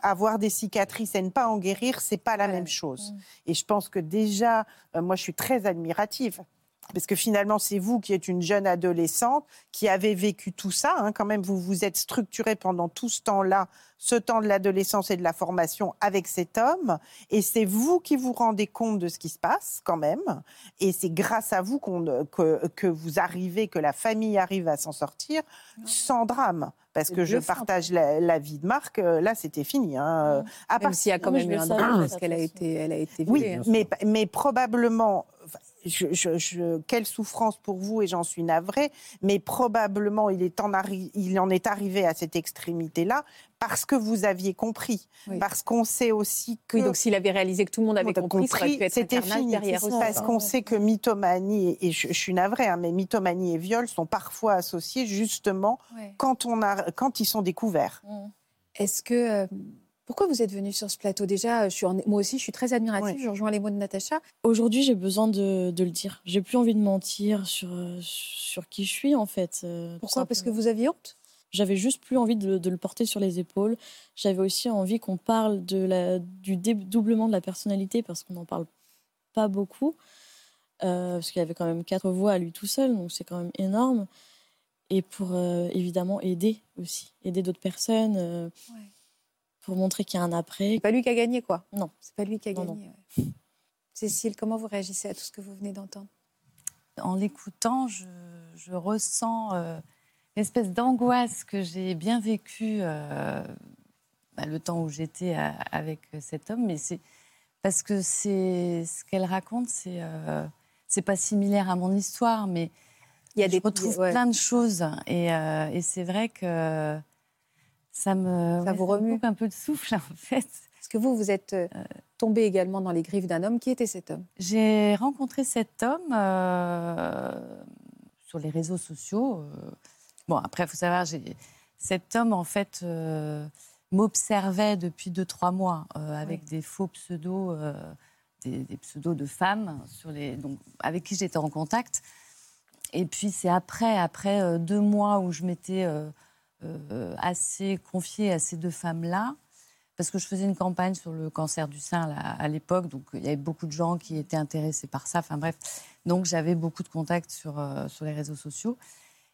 Avoir des cicatrices et ne pas en guérir, c'est pas la même chose. Et je pense que déjà, euh, moi, je suis très admirative parce que finalement, c'est vous qui êtes une jeune adolescente, qui avez vécu tout ça. hein, quand même, vous vous êtes structurée pendant tout ce temps-là, ce temps de l'adolescence et de la formation avec cet homme. Et c'est vous qui vous rendez compte de ce qui se passe, quand même. Et c'est grâce à vous que, que vous arrivez, que la famille arrive à s'en sortir sans drame. Parce que je partage la, la vie de Marc, euh, là, c'était fini. hein. À Même part- s'il y a quand Oui, même eu un drame, parce qu'elle a été, elle a été Oui, violée. hein. mais, mais probablement, je, je- je- quelle souffrance pour vous et j'en suis navrée, mais probablement il, est en, arri- il en est arrivé à cette extrémité-là parce que vous aviez compris, Oui. parce qu'on sait aussi que... Oui, donc s'il avait réalisé que tout le monde avait compris, c'était fini. derrière parce qu'on sait que mythomanie, et je, je suis navrée, hein, mais mythomanie et viol sont parfois associés justement Ouais. quand, on a, quand ils sont découverts. Est-ce que. euh, pourquoi vous êtes venu sur ce plateau? Déjà, je suis en- moi aussi, je suis très admirative. Je rejoins les mots de Natacha. Aujourd'hui, j'ai besoin de, de le dire. J'ai plus envie de mentir sur, euh, sur qui je suis, en fait. euh, Pourquoi? Parce que vous aviez honte? J'avais juste plus envie de, de le porter sur les épaules. J'avais aussi envie qu'on parle de la, du dédoublement de la personnalité parce qu'on n'en parle pas beaucoup. Euh, parce qu'il y avait quand même quatre voix à lui tout seul, donc c'est quand même énorme. Et pour euh, évidemment aider aussi, aider d'autres personnes, euh, Ouais. Pour montrer qu'il y a un après. C'est pas lui qui a gagné, quoi. Non. C'est pas lui qui a Non, gagné. ouais. Cécile, comment vous réagissez à tout ce que vous venez d'entendre? En l'écoutant, je, je ressens euh, une espèce d'angoisse que j'ai bien vécue euh, bah, le temps où j'étais avec cet homme, mais c'est parce que c'est ce qu'elle raconte, c'est euh, c'est pas similaire à mon histoire, mais Il y a je des retrouve ouais. plein de choses et, euh, et c'est vrai que ça me Ça vous remue coupe un peu de souffle <laughs> en fait. Parce que vous, vous êtes euh, tombé également dans les griffes d'un homme. Qui était cet homme? J'ai rencontré cet homme euh, sur les réseaux sociaux. euh. Bon, après, il faut savoir, cet homme, en fait, euh, m'observait depuis deux, trois mois euh, avec des faux pseudos, euh, des, des pseudos de femmes sur les, donc, avec qui j'étais en contact. Et puis, c'est après, après euh, deux mois où je m'étais euh, euh, assez confiée à ces deux femmes-là, parce que je faisais une campagne sur le cancer du sein là, à l'époque, donc il y avait beaucoup de gens qui étaient intéressés par ça. Enfin bref, donc j'avais beaucoup de contacts sur, euh, sur les réseaux sociaux.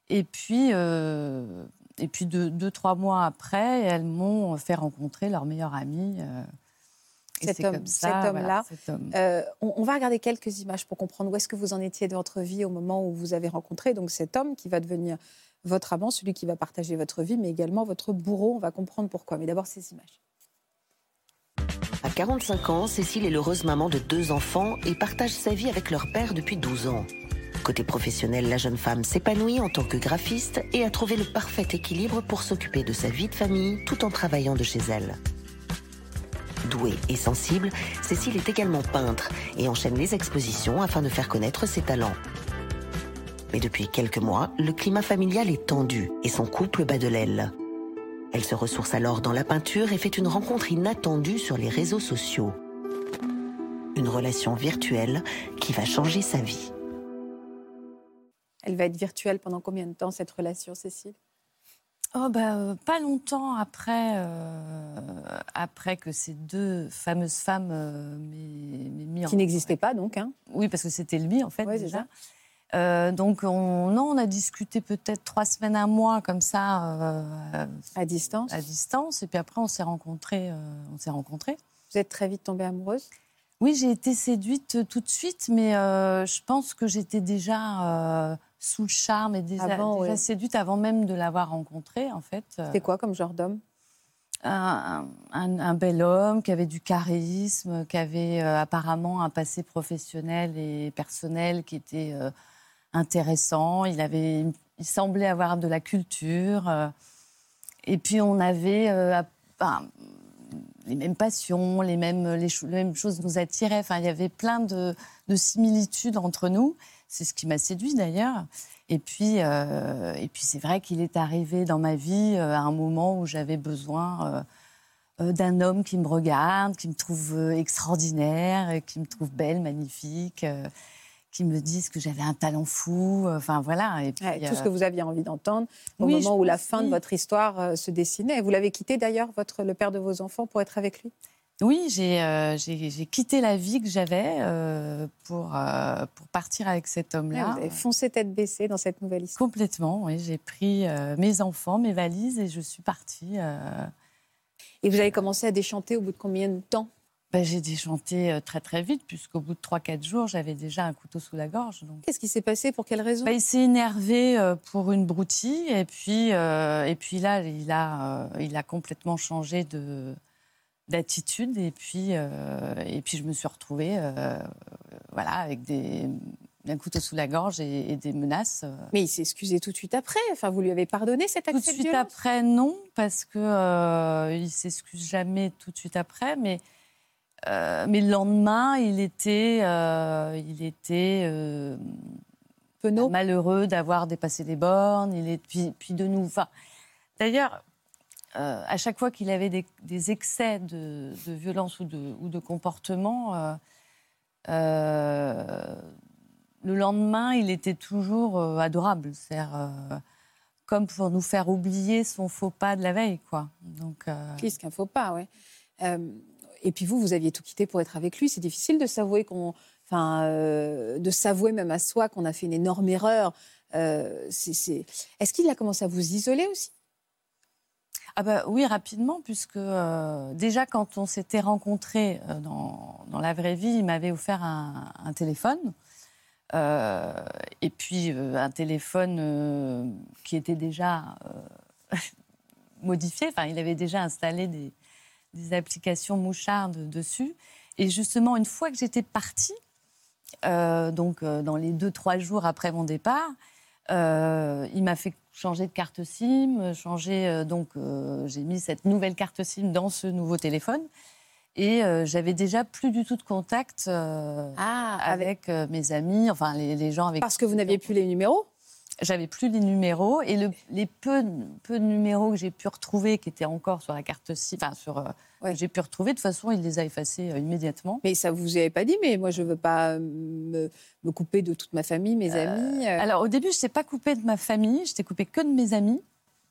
Et puis, euh, et puis deux, deux, trois mois après, elles m'ont fait rencontrer leur meilleure amie. euh, et Cet homme- comme ça, cet voilà, homme-là. cet homme. Euh, on, on va regarder quelques images pour comprendre où est-ce que vous en étiez de votre vie au moment où vous avez rencontré donc cet homme qui va devenir votre amant, celui qui va partager votre vie, mais également votre bourreau. On va comprendre pourquoi. Mais d'abord, ces images. À 45 ans, Cécile est l'heureuse maman de deux enfants et partage sa vie avec leur père depuis 12 ans. Côté professionnel, la jeune femme s'épanouit en tant que graphiste et a trouvé le parfait équilibre pour s'occuper de sa vie de famille tout en travaillant de chez elle. Douée et sensible, Cécile est également peintre et enchaîne les expositions afin de faire connaître ses talents. Mais depuis quelques mois, le climat familial est tendu et son couple bat de l'aile. Elle se ressource alors dans la peinture et fait une rencontre inattendue sur les réseaux sociaux. Une relation virtuelle qui va changer sa vie. Elle va être virtuelle pendant combien de temps, cette relation, Cécile? Oh bah, euh, pas longtemps après, euh, après que ces deux fameuses femmes euh, m'aient mis en... Qui n'existait pas, donc. Hein. Oui, parce que c'était lui, en fait, Ouais, c'est déjà. Euh, donc, on, non, on a discuté peut-être trois semaines, un mois, comme ça, euh, À distance. à distance. Et puis après, on s'est rencontrés. euh, on s'est rencontrés. Vous êtes très vite tombée amoureuse? Oui, j'ai été séduite tout de suite, mais je pense que j'étais déjà sous le charme et déjà, Avant, déjà ouais. séduite avant même de l'avoir rencontré, en fait. C'était quoi comme genre d'homme? Un, un- un bel homme qui avait du charisme, qui avait apparemment un passé professionnel et personnel qui était intéressant. Il, avait, il semblait avoir de la culture. euh, et puis on avait euh, les mêmes passions, les mêmes, les, mêmes choses nous attiraient. Enfin, il y avait plein de, de similitudes entre nous. C'est ce qui m'a séduit d'ailleurs. Et puis, euh, et puis c'est vrai qu'il est arrivé dans ma vie à un moment où j'avais besoin d'un homme qui me regarde, qui me trouve extraordinaire, qui me trouve belle, magnifique, qui me dise que j'avais un talent fou. euh, Enfin voilà. Et puis, Ouais, Tout ce euh, que vous aviez envie d'entendre au oui, moment où la fin de votre histoire euh, se dessinait. Vous l'avez quitté d'ailleurs, votre, le père de vos enfants, pour être avec lui? Oui, j'ai j'ai quitté la vie que j'avais pour, pour partir avec cet homme-là. vous avez foncé tête baissée dans cette nouvelle histoire. Complètement, oui. J'ai pris mes enfants, mes valises et je suis partie. Et vous avez commencé à déchanter au bout de combien de temps? Ben, J'ai déchanté très très vite, puisqu'au bout de 3-4 jours, j'avais déjà un couteau sous la gorge. Qu'est-ce qui s'est passé Pour quelle raison? Ben, Il s'est énervé pour une broutille, et puis, et puis là, il a, il a complètement changé de d'attitude et puis et puis je me suis retrouvée voilà avec des un couteau sous la gorge et, des menaces. Mais il s'est excusé tout de suite après. Enfin, vous lui avez pardonné cet acte Tout de suite après, non, parce que euh, il s'excuse jamais tout de suite après, mais euh, mais le lendemain, il était euh, il était euh, malheureux d'avoir dépassé les bornes. Il est puis, puis de nous. D'ailleurs. à chaque fois qu'il avait des, excès de, violence ou de, ou de comportement, le lendemain, il était toujours adorable. cest comme pour nous faire oublier son faux pas de la veille, quoi. Donc, euh, Qu'est-ce qu'un faux pas, ouais. Et puis vous, vous aviez tout quitté pour être avec lui. C'est difficile de s'avouer enfin, de s'avouer même à soi qu'on a fait une énorme erreur. c'est, Est-ce qu'il a commencé à vous isoler aussi? Ah bah, oui, rapidement, puisque déjà quand on s'était rencontrés dans, la vraie vie, il m'avait offert un, un téléphone. Euh, et puis euh, un téléphone euh, qui était déjà <laughs> modifié. Enfin, il avait déjà installé des, applications mouchardes dessus. Et justement, une fois que j'étais partie, donc dans les deux trois jours après mon départ, il m'a fait changer de carte SIM, changer donc j'ai mis cette nouvelle carte SIM dans ce nouveau téléphone. Et euh, j'avais déjà plus du tout de contact euh, ah, avec, euh, mes amis, enfin les, gens avec. Parce que vous n'aviez plus les numéros? J'avais plus les numéros et le, les peu, peu de numéros que j'ai pu retrouver, qui étaient encore sur la carte SIM, enfin sur. J'ai pu retrouver, de toute façon, il les a effacés immédiatement. Mais ça vous avait pas dit, mais moi je veux pas me, me couper de toute ma famille, mes amis. Alors au début, je n'étais pas coupée de ma famille, je n'étais coupée que de mes amis.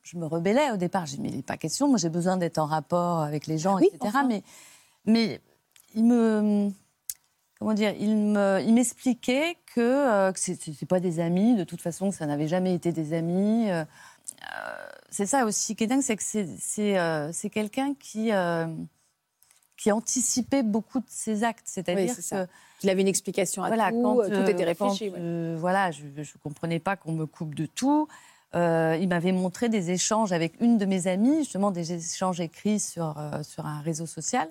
Je me rebellais au départ, j'ai dit, mais il n'est pas question, moi j'ai besoin d'être en rapport avec les gens, etc. Mais mais il me. Comment dire Il m'expliquait que, euh, ce n'était pas des amis, de toute façon, que ça n'avait jamais été des amis. Euh, euh, c'est ça aussi qui est dingue, c'est que c'est quelqu'un qui, qui anticipait beaucoup de ses actes. C'est-à-dire qu'il avait une explication à voilà, tout, quand, tout était réfléchi. voilà, je ne comprenais pas qu'on me coupe de tout. il m'avait montré des échanges avec une de mes amies, justement des échanges écrits sur, sur un réseau social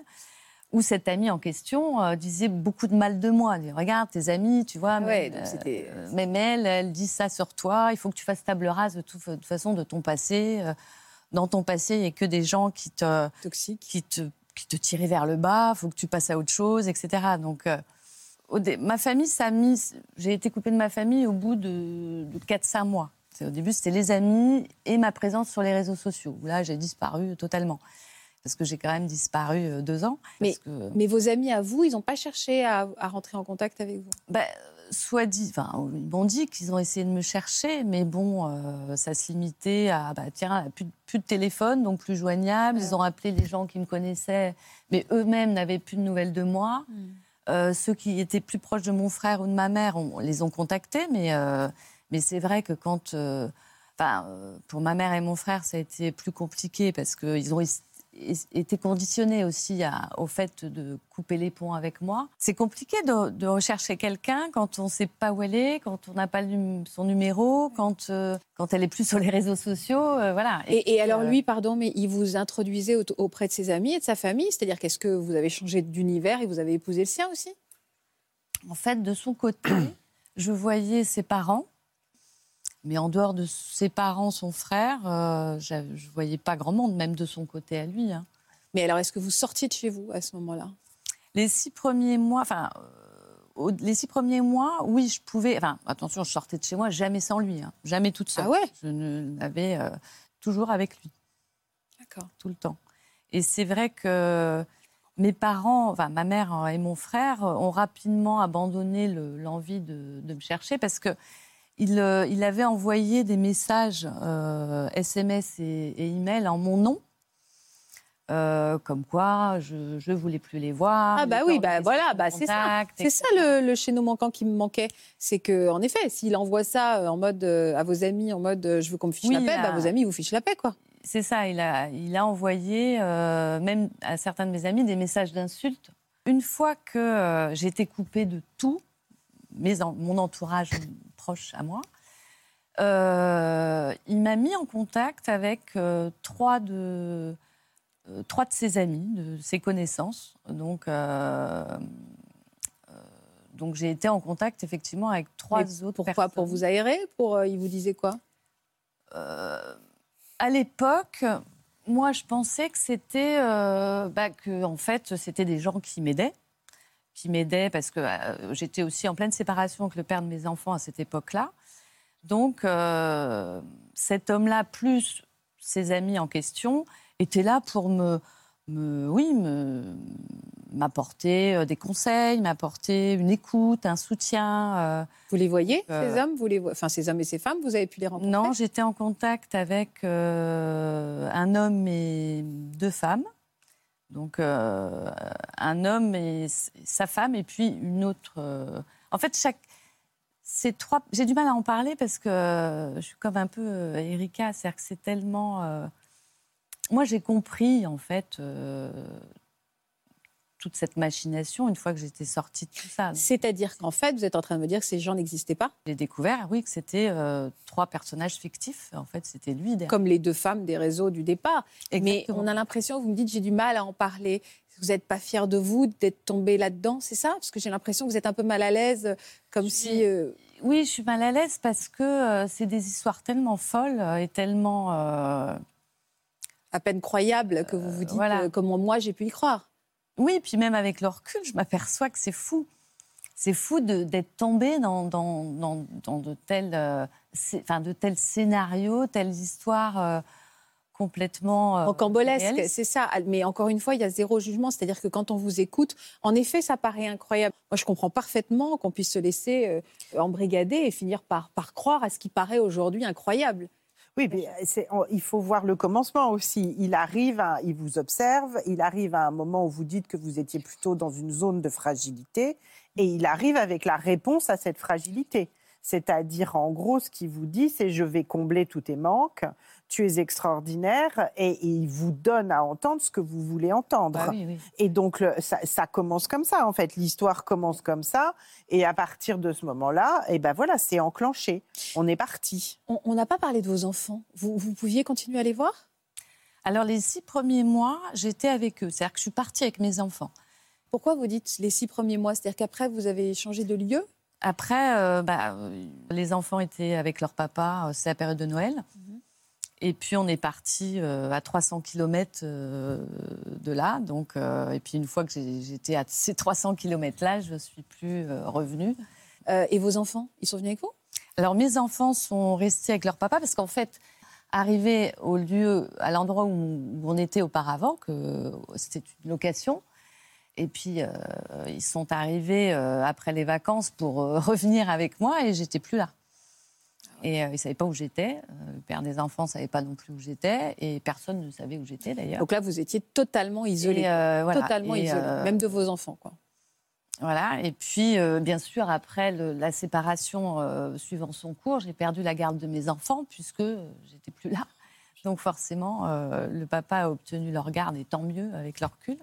où cette amie en question euh, disait beaucoup de mal de moi. Dit, regarde, tes amis, tu vois, même, euh, même, elle, elle dit ça sur toi, il faut que tu fasses table rase de, toute façon de ton passé. Euh, dans ton passé, il n'y a que des gens qui te, qui te, qui te tiraient vers le bas, il faut que tu passes à autre chose, etc. Donc, ma famille, ça. J'ai été coupée de ma famille au bout de, de 4-5 mois. Au début, c'était les amis et ma présence sur les réseaux sociaux. Là, j'ai disparu totalement parce que j'ai quand même disparu euh, deux ans. Mais, mais vos amis à vous, ils n'ont pas cherché à, rentrer en contact avec vous? Bah, Soit dit, enfin, ils m'ont dit qu'ils ont essayé de me chercher, mais bon, euh, ça se limitait à, bah, tiens, plus, plus de téléphone, donc plus joignable. Ils ont appelé les gens qui me connaissaient, mais eux-mêmes n'avaient plus de nouvelles de moi. Hmm. Euh, ceux qui étaient plus proches de mon frère ou de ma mère, on, les ont contactés, mais, mais c'est vrai que quand. Enfin, pour ma mère et mon frère, ça a été plus compliqué parce qu'ils ont était conditionné aussi au fait de couper les ponts avec moi. C'est compliqué de, rechercher quelqu'un quand on ne sait pas où elle est, quand on n'a pas son numéro, quand, euh, quand elle est plus sur les réseaux sociaux. Euh, voilà. Et, alors euh, lui, pardon, mais il vous introduisait auprès de ses amis et de sa famille C'est-à-dire qu'est-ce que vous avez changé d'univers et vous avez épousé le sien aussi? En fait, de son côté, je voyais ses parents mais en dehors de ses parents, son frère, euh, je ne voyais pas grand monde, même de son côté à lui. Hein. Mais alors, est-ce que vous sortiez de chez vous à ce moment-là? Les six premiers mois, enfin, euh, les six premiers mois, oui, je pouvais. Enfin, attention, je sortais de chez moi jamais sans lui, hein. jamais toute seule. Ah ouais? Je l'avais euh, toujours avec lui. D'accord. Tout le temps. Et c'est vrai que mes parents, enfin ma mère et mon frère, ont rapidement abandonné l'envie de, de, me chercher parce que euh, il, avait envoyé des messages SMS euh, et, et email en mon nom Euh, comme quoi je ne voulais plus les voir. Ah bah oui, bah voilà, bah c'est ça. C'est ça le, le chaînon manquant qui me manquait. C'est que en effet, s'il envoie ça en mode à vos amis, en mode je veux qu'on me fiche la paix, bah, vos amis vous fichent la paix quoi. C'est ça, il a, il a envoyé même à certains de mes amis des messages d'insultes. Une fois que j'ai été coupée de tout, mes, mon entourage proche à moi, euh, il m'a mis en contact avec euh, trois, de, euh, trois de ses amis, de ses connaissances. Donc, donc j'ai été en contact effectivement avec trois autres pourquoi personnes. Pour vous aérer Pour Il vous disait quoi? À l'époque, moi, je pensais que c'était bah, que en fait, c'était des gens qui m'aidaient qui m'aidaient parce que j'étais aussi en pleine séparation avec le père de mes enfants à cette époque-là. Donc, euh, cet homme-là, plus ses amis en question, étaient là pour me, oui, m'apporter euh, des conseils, m'apporter une écoute, un soutien. Euh, vous les voyez, ces hommes? Vous les Enfin, ces hommes et ces femmes, vous avez pu les rencontrer? Non, j'étais en contact avec un homme et deux femmes. Donc, un homme et sa femme, et puis une autre. En fait, chaque, trois. J'ai du mal à en parler parce que je suis comme un peu euh, Erika, c'est-à-dire que c'est tellement. Euh, moi, j'ai compris en fait euh, toute cette machination une fois que j'étais sortie de tout ça. C'est-à-dire qu'en fait, vous êtes en train de me dire que ces gens n'existaient pas? J'ai découvert, oui, que c'était trois personnages fictifs. En fait, c'était lui. Comme les deux femmes des réseaux du départ. Mais on a l'impression, vous me dites, j'ai du mal à en parler. Vous n'êtes pas fier de vous, d'être tombé là-dedans, c'est ça? Parce que j'ai l'impression que vous êtes un peu mal à l'aise, comme si... Euh, oui, je suis mal à l'aise parce que euh, c'est des histoires tellement folles et tellement... À peine croyables que vous vous dites voilà. comment moi j'ai pu y croire. Oui, puis même avec le recul, je m'aperçois que c'est fou. C'est fou d'être tombé dans, dans, dans, de, tels, enfin, de tels scénarios, telles histoires complètement euh, rocambolesque, c'est ça. Mais encore une fois, il y a zéro jugement, c'est-à-dire que quand on vous écoute, en effet, ça paraît incroyable. Moi, je comprends parfaitement qu'on puisse se laisser euh, embrigader et finir par, par croire à ce qui paraît aujourd'hui incroyable. Oui, mais il faut voir le commencement aussi. Il arrive, il vous observe, il arrive à un moment où vous dites que vous étiez plutôt dans une zone de fragilité, et il arrive avec la réponse à cette fragilité. C'est-à-dire, en gros, ce qu'il vous dit, c'est je vais combler tous tes manques, tu es extraordinaire et, il vous donne à entendre ce que vous voulez entendre. Bah et donc ça, commence comme ça en fait, l'histoire commence comme ça et à partir de ce moment-là, et eh ben voilà, c'est enclenché. On est parti. On n'a pas parlé de vos enfants. Vous, vous pouviez continuer à les voir? Alors les six premiers mois, j'étais avec eux, c'est-à-dire que je suis partie avec mes enfants. Pourquoi vous dites les six premiers mois? C'est-à-dire qu'après vous avez changé de lieu? Après, euh, bah, les enfants étaient avec leur papa, euh, c'est la période de Noël. Mhm. Et puis on est parti euh, à 300 km euh, de là. Donc, euh, et puis une fois que j'étais à ces 300 km-là, je ne suis plus revenue. et vos enfants, ils sont venus avec vous? Alors mes enfants sont restés avec leur papa parce qu'en fait, arrivés au lieu, à l'endroit où, on était auparavant, que c'était une location, et puis ils sont arrivés après les vacances pour <laughs> revenir avec moi et j'étais plus là. Et euh, ils ne savaient pas où j'étais. Euh, le père des enfants ne savait pas non plus où j'étais. Et personne ne savait où j'étais d'ailleurs. Donc là, vous étiez totalement isolé. Euh, totalement isolé, même de vos enfants. Quoi. Voilà. Et puis, bien sûr, après la séparation suivant son cours, j'ai perdu la garde de mes enfants puisque j'étais plus là. Donc forcément, le papa a obtenu leur garde et tant mieux avec leur recul.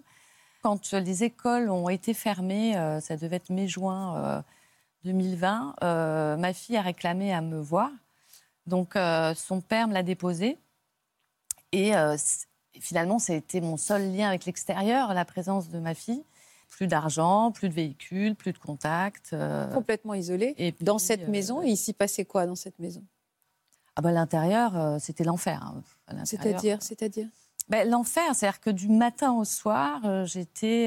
Quand les écoles ont été fermées, ça devait être mai-juin 2020, euh, ma fille a réclamé à me voir. Donc, euh, son père me l'a déposée. Et euh, finalement, ça a été mon seul lien avec l'extérieur, la présence de ma fille. Plus d'argent, plus de véhicules, plus de contacts. Complètement isolée. Et dans cette maison, il s'y passait quoi dans cette maison? Ah ben, L'intérieur, c'était l'enfer. Hein. C'est-à-dire C'est-à-dire? Ben, L'enfer, c'est-à-dire que du matin au soir, j'étais.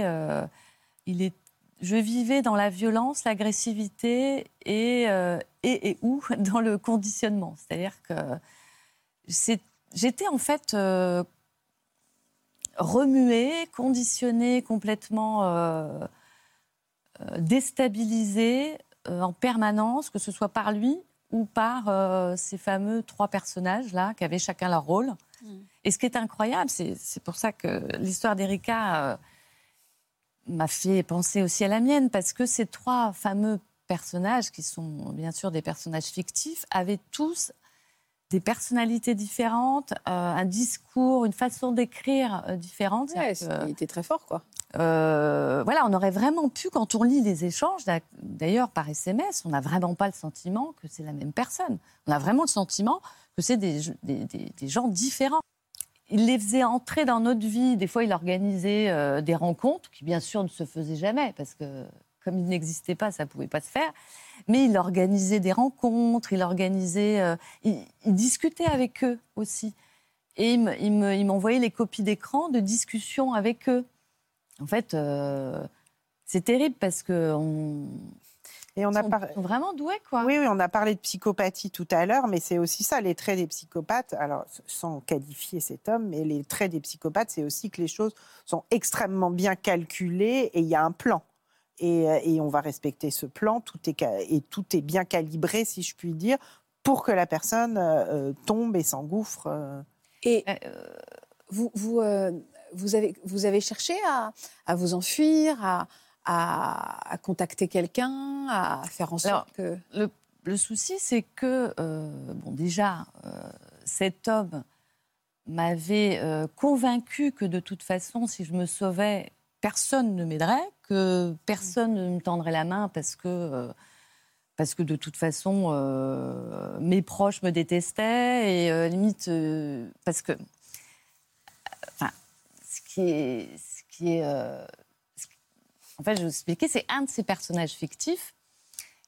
il est je vivais dans la violence, l'agressivité et, euh, et, et, ou <laughs> dans le conditionnement. C'est-à-dire que j'étais en fait euh, remuée, conditionnée, complètement euh, déstabilisée en permanence, que ce soit par lui ou par ces fameux trois personnages-là qui avaient chacun leur rôle. Et ce qui est incroyable, c'est pour ça que l'histoire d'Erika euh, m'a fait penser aussi à la mienne, parce que ces trois fameux personnages, qui sont bien sûr des personnages fictifs, avaient tous des personnalités différentes, euh, un discours, une façon d'écrire euh, différente. Ouais, il était très fort, quoi. Euh, voilà, on aurait vraiment pu, quand on lit les échanges, d'ailleurs par SMS, on n'a vraiment pas le sentiment que c'est la même personne. On a vraiment le sentiment que c'est des, des, gens différents. Il les faisait entrer dans notre vie. Des fois, il organisait des rencontres qui, bien sûr, ne se faisaient jamais parce que comme il n'existait pas, ça ne pouvait pas se faire. Mais il organisait des rencontres, il organisait, euh, il, discutait avec eux aussi. Et il m'envoyait les copies d'écran de discussions avec eux. En fait, euh, c'est terrible parce que on, et on a vraiment doués, quoi. Oui, oui, on a parlé de psychopathie tout à l'heure, mais c'est aussi ça, les traits des psychopathes. Alors, sans qualifier cet homme, mais les traits des psychopathes, c'est aussi que les choses sont extrêmement bien calculées et il y a un plan. Euh, et, on va respecter ce plan. Tout est, et tout est bien calibré, si je puis dire, pour que la personne euh, tombe et s'engouffre. Et vous, vous, vous, avez, vous avez cherché à, à vous enfuir, à, à, contacter quelqu'un, à faire en sorte que... Le, le souci, c'est que, bon, déjà, cet homme m'avait convaincu que de toute façon, si je me sauvais, personne ne m'aiderait, que personne ne me tendrait la main parce que, euh, parce que de toute façon, euh, mes proches me détestaient et euh, limite, parce que. Enfin, ce qui est. Ce qui est en fait, je vais vous expliquer, c'est un de ces personnages fictifs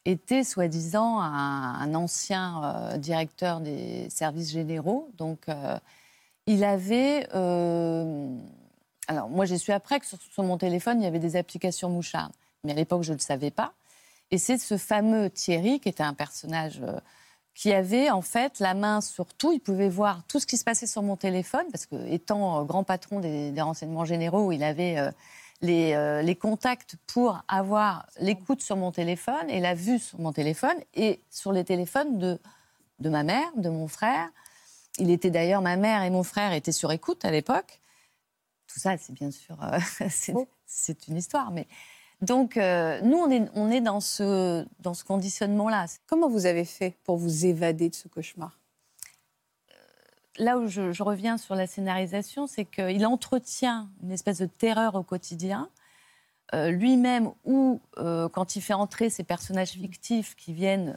était soi-disant un, ancien directeur des services généraux. Donc, il avait alors, moi, j'ai su après que sur, mon téléphone, il y avait des applications mouchardes. Mais à l'époque, je ne le savais pas. Et c'est ce fameux Thierry, qui était un personnage euh, qui avait en fait la main sur tout. Il pouvait voir tout ce qui se passait sur mon téléphone, parce que étant euh, grand patron des, renseignements généraux, il avait euh, les, contacts pour avoir l'écoute sur mon téléphone et la vue sur mon téléphone et sur les téléphones de, de ma mère, de mon frère. Il était d'ailleurs, ma mère et mon frère étaient sur écoute à l'époque tout ça, c'est bien sûr, euh, <laughs> c'est une histoire. Mais donc, euh, nous, on est, on est dans ce, dans ce conditionnement-là. Comment vous avez fait pour vous évader de ce cauchemar? Là où je, reviens sur la scénarisation, c'est qu'il entretient une espèce de terreur au quotidien. Lui-même, ou quand il fait entrer ces personnages fictifs qui viennent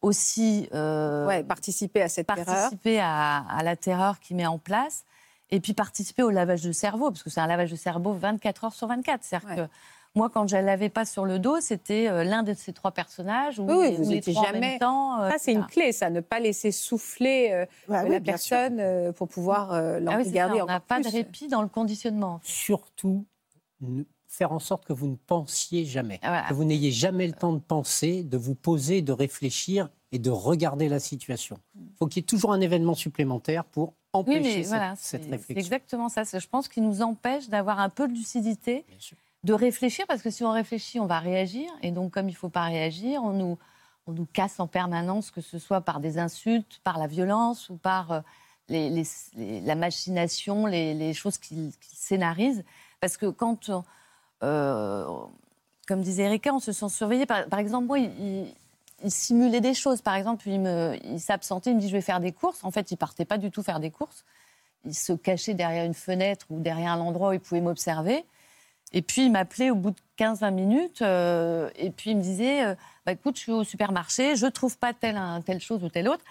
aussi participer à cette participer terreur. À, à la terreur qu'il met en place et puis participer au lavage de cerveau, parce que c'est un lavage de cerveau 24 heures sur 24. C'est-à-dire que moi, quand je ne l'avais pas sur le dos, c'était euh, l'un de ces trois personnages. Où oui, vous n'étiez jamais. temps, euh, ça, c'est une clé, ça, ne pas laisser souffler euh, la personne pour pouvoir l'en ah on n'a pas de répit dans le conditionnement. Surtout, faire en sorte que vous ne pensiez jamais, ah, que vous n'ayez jamais le temps de penser, de vous poser, de réfléchir et de regarder la situation. Il faut qu'il y ait toujours un événement supplémentaire pour empêcher oui, mais voilà, cette, réflexion. C'est exactement ça. Je pense qu'il nous empêche d'avoir un peu de lucidité, de réfléchir, parce que si on réfléchit, on va réagir. Et donc, comme il ne faut pas réagir, on nous, on nous casse en permanence, que ce soit par des insultes, par la violence ou par euh, la machination, les, choses qu'il scénarise. Parce que quand, euh, comme disait Erika, on se sent surveillé. Par, exemple, moi, il, simulait des choses. Par exemple, il, il s'absentait, il me dit je vais faire des courses. En fait, il partait pas du tout faire des courses. Il se cachait derrière une fenêtre ou derrière un endroit où il pouvait m'observer. Et puis, il m'appelait au bout de 15-20 minutes. Euh, et puis, il me disait euh, bah, écoute, je suis au supermarché, je trouve pas telle, telle chose ou telle autre.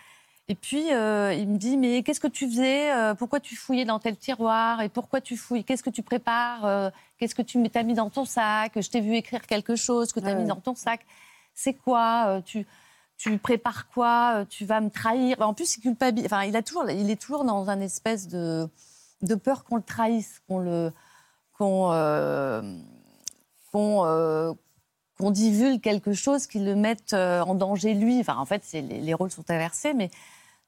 Et puis, euh, il me dit mais qu'est-ce que tu faisais Pourquoi tu fouillais dans tel tiroir Et pourquoi tu fouilles Qu'est-ce que tu prépares Qu'est-ce que tu t'as mis dans ton sac Je t'ai vu écrire quelque chose que tu as mis dans ton sac c'est quoi tu, tu prépares quoi Tu vas me trahir En plus, il culpabilise. Enfin, il, a toujours, il est toujours dans un espèce de, de peur qu'on le trahisse, qu'on le. Qu'on. Euh, qu'on divulgue quelque chose qui le mette en danger lui. Enfin, en fait, les, les, rôles sont inversés, mais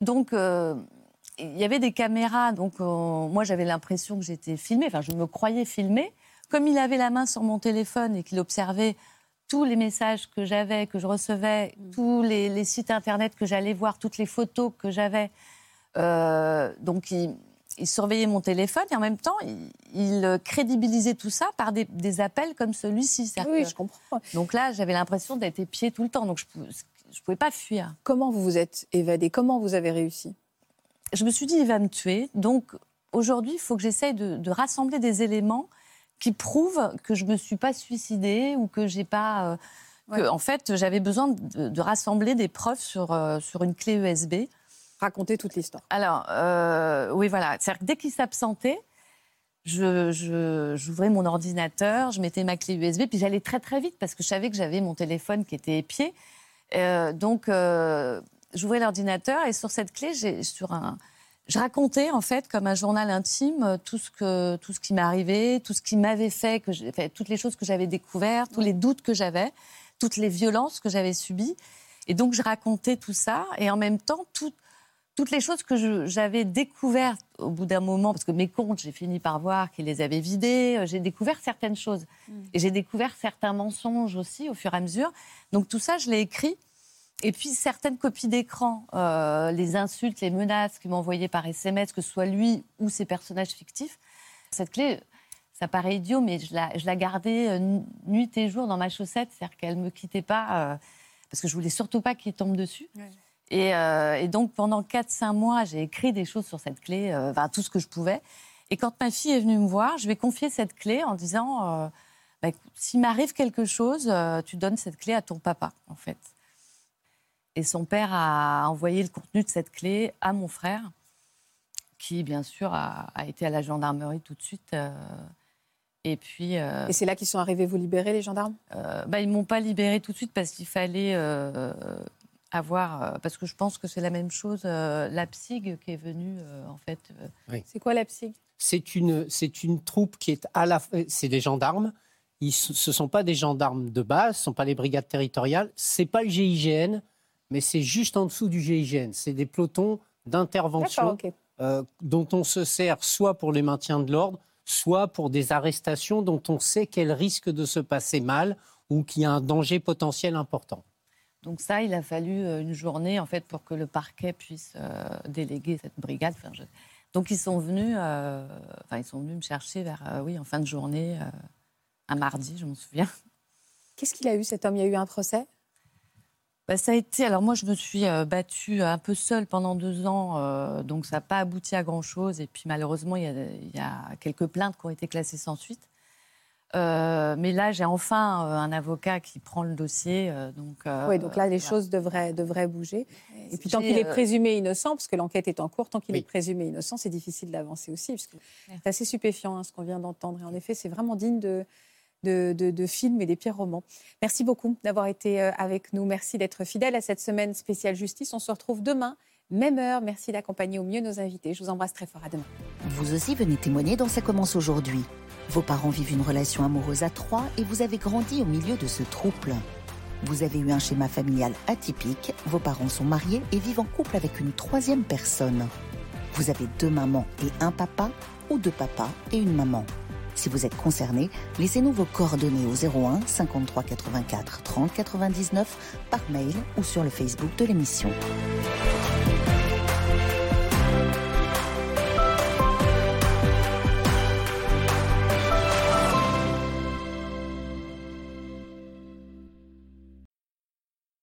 donc il y avait des caméras. Donc moi, j'avais l'impression que j'étais filmée. Enfin, je me croyais filmée. Comme il avait la main sur mon téléphone et qu'il observait tous les messages que j'avais, que je recevais, mm. tous les, sites internet que j'allais voir, toutes les photos que j'avais. Euh, donc, il, il surveillait mon téléphone et en même temps, il, crédibilisait tout ça par des, appels comme celui-ci. Oui, je comprends. Donc là, j'avais l'impression d'être épiée tout le temps, donc je ne pouvais pas fuir. Comment vous vous êtes évadée? Comment vous avez réussi? Je me suis dit, il va me tuer. Donc aujourd'hui, il faut que j'essaye de, rassembler des éléments qui prouvent que je ne me suis pas suicidée ou que j'ai pas... Euh, en fait, j'avais besoin de, rassembler des preuves sur, euh, sur une clé USB raconter toute l'histoire. Alors, euh, oui, voilà. C'est-à-dire que dès qu'il s'absentait, j'ouvrais je, mon ordinateur, je mettais ma clé USB, puis j'allais très très vite parce que je savais que j'avais mon téléphone qui était épié. Euh, donc, euh, j'ouvrais l'ordinateur et sur cette clé, sur un, je racontais en fait comme un journal intime tout ce que tout ce qui m'arrivait, tout ce qui m'avait fait, que fait, toutes les choses que j'avais découvertes, tous les doutes que j'avais, toutes les violences que j'avais subies. Et donc je racontais tout ça et en même temps tout, toutes les choses que j'avais découvertes au bout d'un moment, parce que mes comptes, j'ai fini par voir qu'ils les avaient vidés, euh, j'ai découvert certaines choses. Mm. Et j'ai découvert certains mensonges aussi au fur et à mesure. Donc tout ça, je l'ai écrit. Et puis certaines copies d'écran, euh, les insultes, les menaces qu'il m'envoyait par SMS, que ce soit lui ou ses personnages fictifs. Cette clé, ça paraît idiot, mais je la, je la gardais euh, nuit et jour dans ma chaussette, c'est-à-dire qu'elle ne me quittait pas, parce que je voulais surtout pas qu'il tombe dessus. Euh, et, donc, pendant 4-5 mois, j'ai écrit des choses sur cette clé, euh, enfin, tout ce que je pouvais. Et quand ma fille est venue me voir, je lui ai confié cette clé en disant euh, bah, S'il m'arrive quelque chose, tu donnes cette clé à ton papa, en fait. Et son père a envoyé le contenu de cette clé à mon frère, qui, bien sûr, a, été à la gendarmerie tout de suite. et puis. et c'est là qu'ils sont arrivés vous libérer, les gendarmes? bah, Ils ne m'ont pas libéré tout de suite parce qu'il fallait avoir, euh, parce que je pense que c'est la même chose, euh, la PSIG qui est venue, euh, en fait. C'est quoi la PSIG C'est une, c'est une troupe qui est à la, c'est des gendarmes. Ils, ce ne sont pas des gendarmes de base, ce ne sont pas les brigades territoriales, c'est pas le GIGN, mais c'est juste en dessous du GIGN. C'est des pelotons d'intervention dont on se sert soit pour les maintiens de l'ordre, soit pour des arrestations dont on sait qu'elles risquent de se passer mal ou qu'il y a un danger potentiel important. Donc ça, il a fallu euh, une journée en fait pour que le parquet puisse euh, déléguer cette brigade. Donc ils sont venus, euh, enfin ils sont venus me chercher vers oui en fin de journée, un mardi, je m'en souviens. Qu'est-ce qu'il a eu cet homme? Il y a eu un procès? Bah, ça a été. Alors moi, je me suis battue un peu seule pendant deux ans, donc ça n'a pas abouti à grand chose. Et puis malheureusement, il y, a, quelques plaintes qui ont été classées sans suite. Euh, mais là, j'ai enfin euh, un avocat qui prend le dossier. Euh, donc, oui, donc là, les choses devraient, devraient bouger. Et puis, tant qu'il est présumé innocent, parce que l'enquête est en cours, tant qu'il est présumé innocent, c'est difficile d'avancer aussi. c'est assez stupéfiant hein, ce qu'on vient d'entendre. Et en effet, c'est vraiment digne de, de, de, films et des pires romans. Merci beaucoup d'avoir été avec nous. Merci d'être fidèle à cette semaine spéciale justice. On se retrouve demain, même heure. Merci d'accompagner au mieux nos invités. Je vous embrasse très fort. À demain. Vous aussi venez témoigner dans Ça commence aujourd'hui. Vos parents vivent une relation amoureuse à trois et vous avez grandi au milieu de ce trouble. Vous avez eu un schéma familial atypique, vos parents sont mariés et vivent en couple avec une troisième personne. Vous avez deux mamans et un papa ou deux papas et une maman. Si vous êtes concerné, laissez-nous vos coordonnées au 01 53 84 30 99 par mail ou sur le Facebook de l'émission.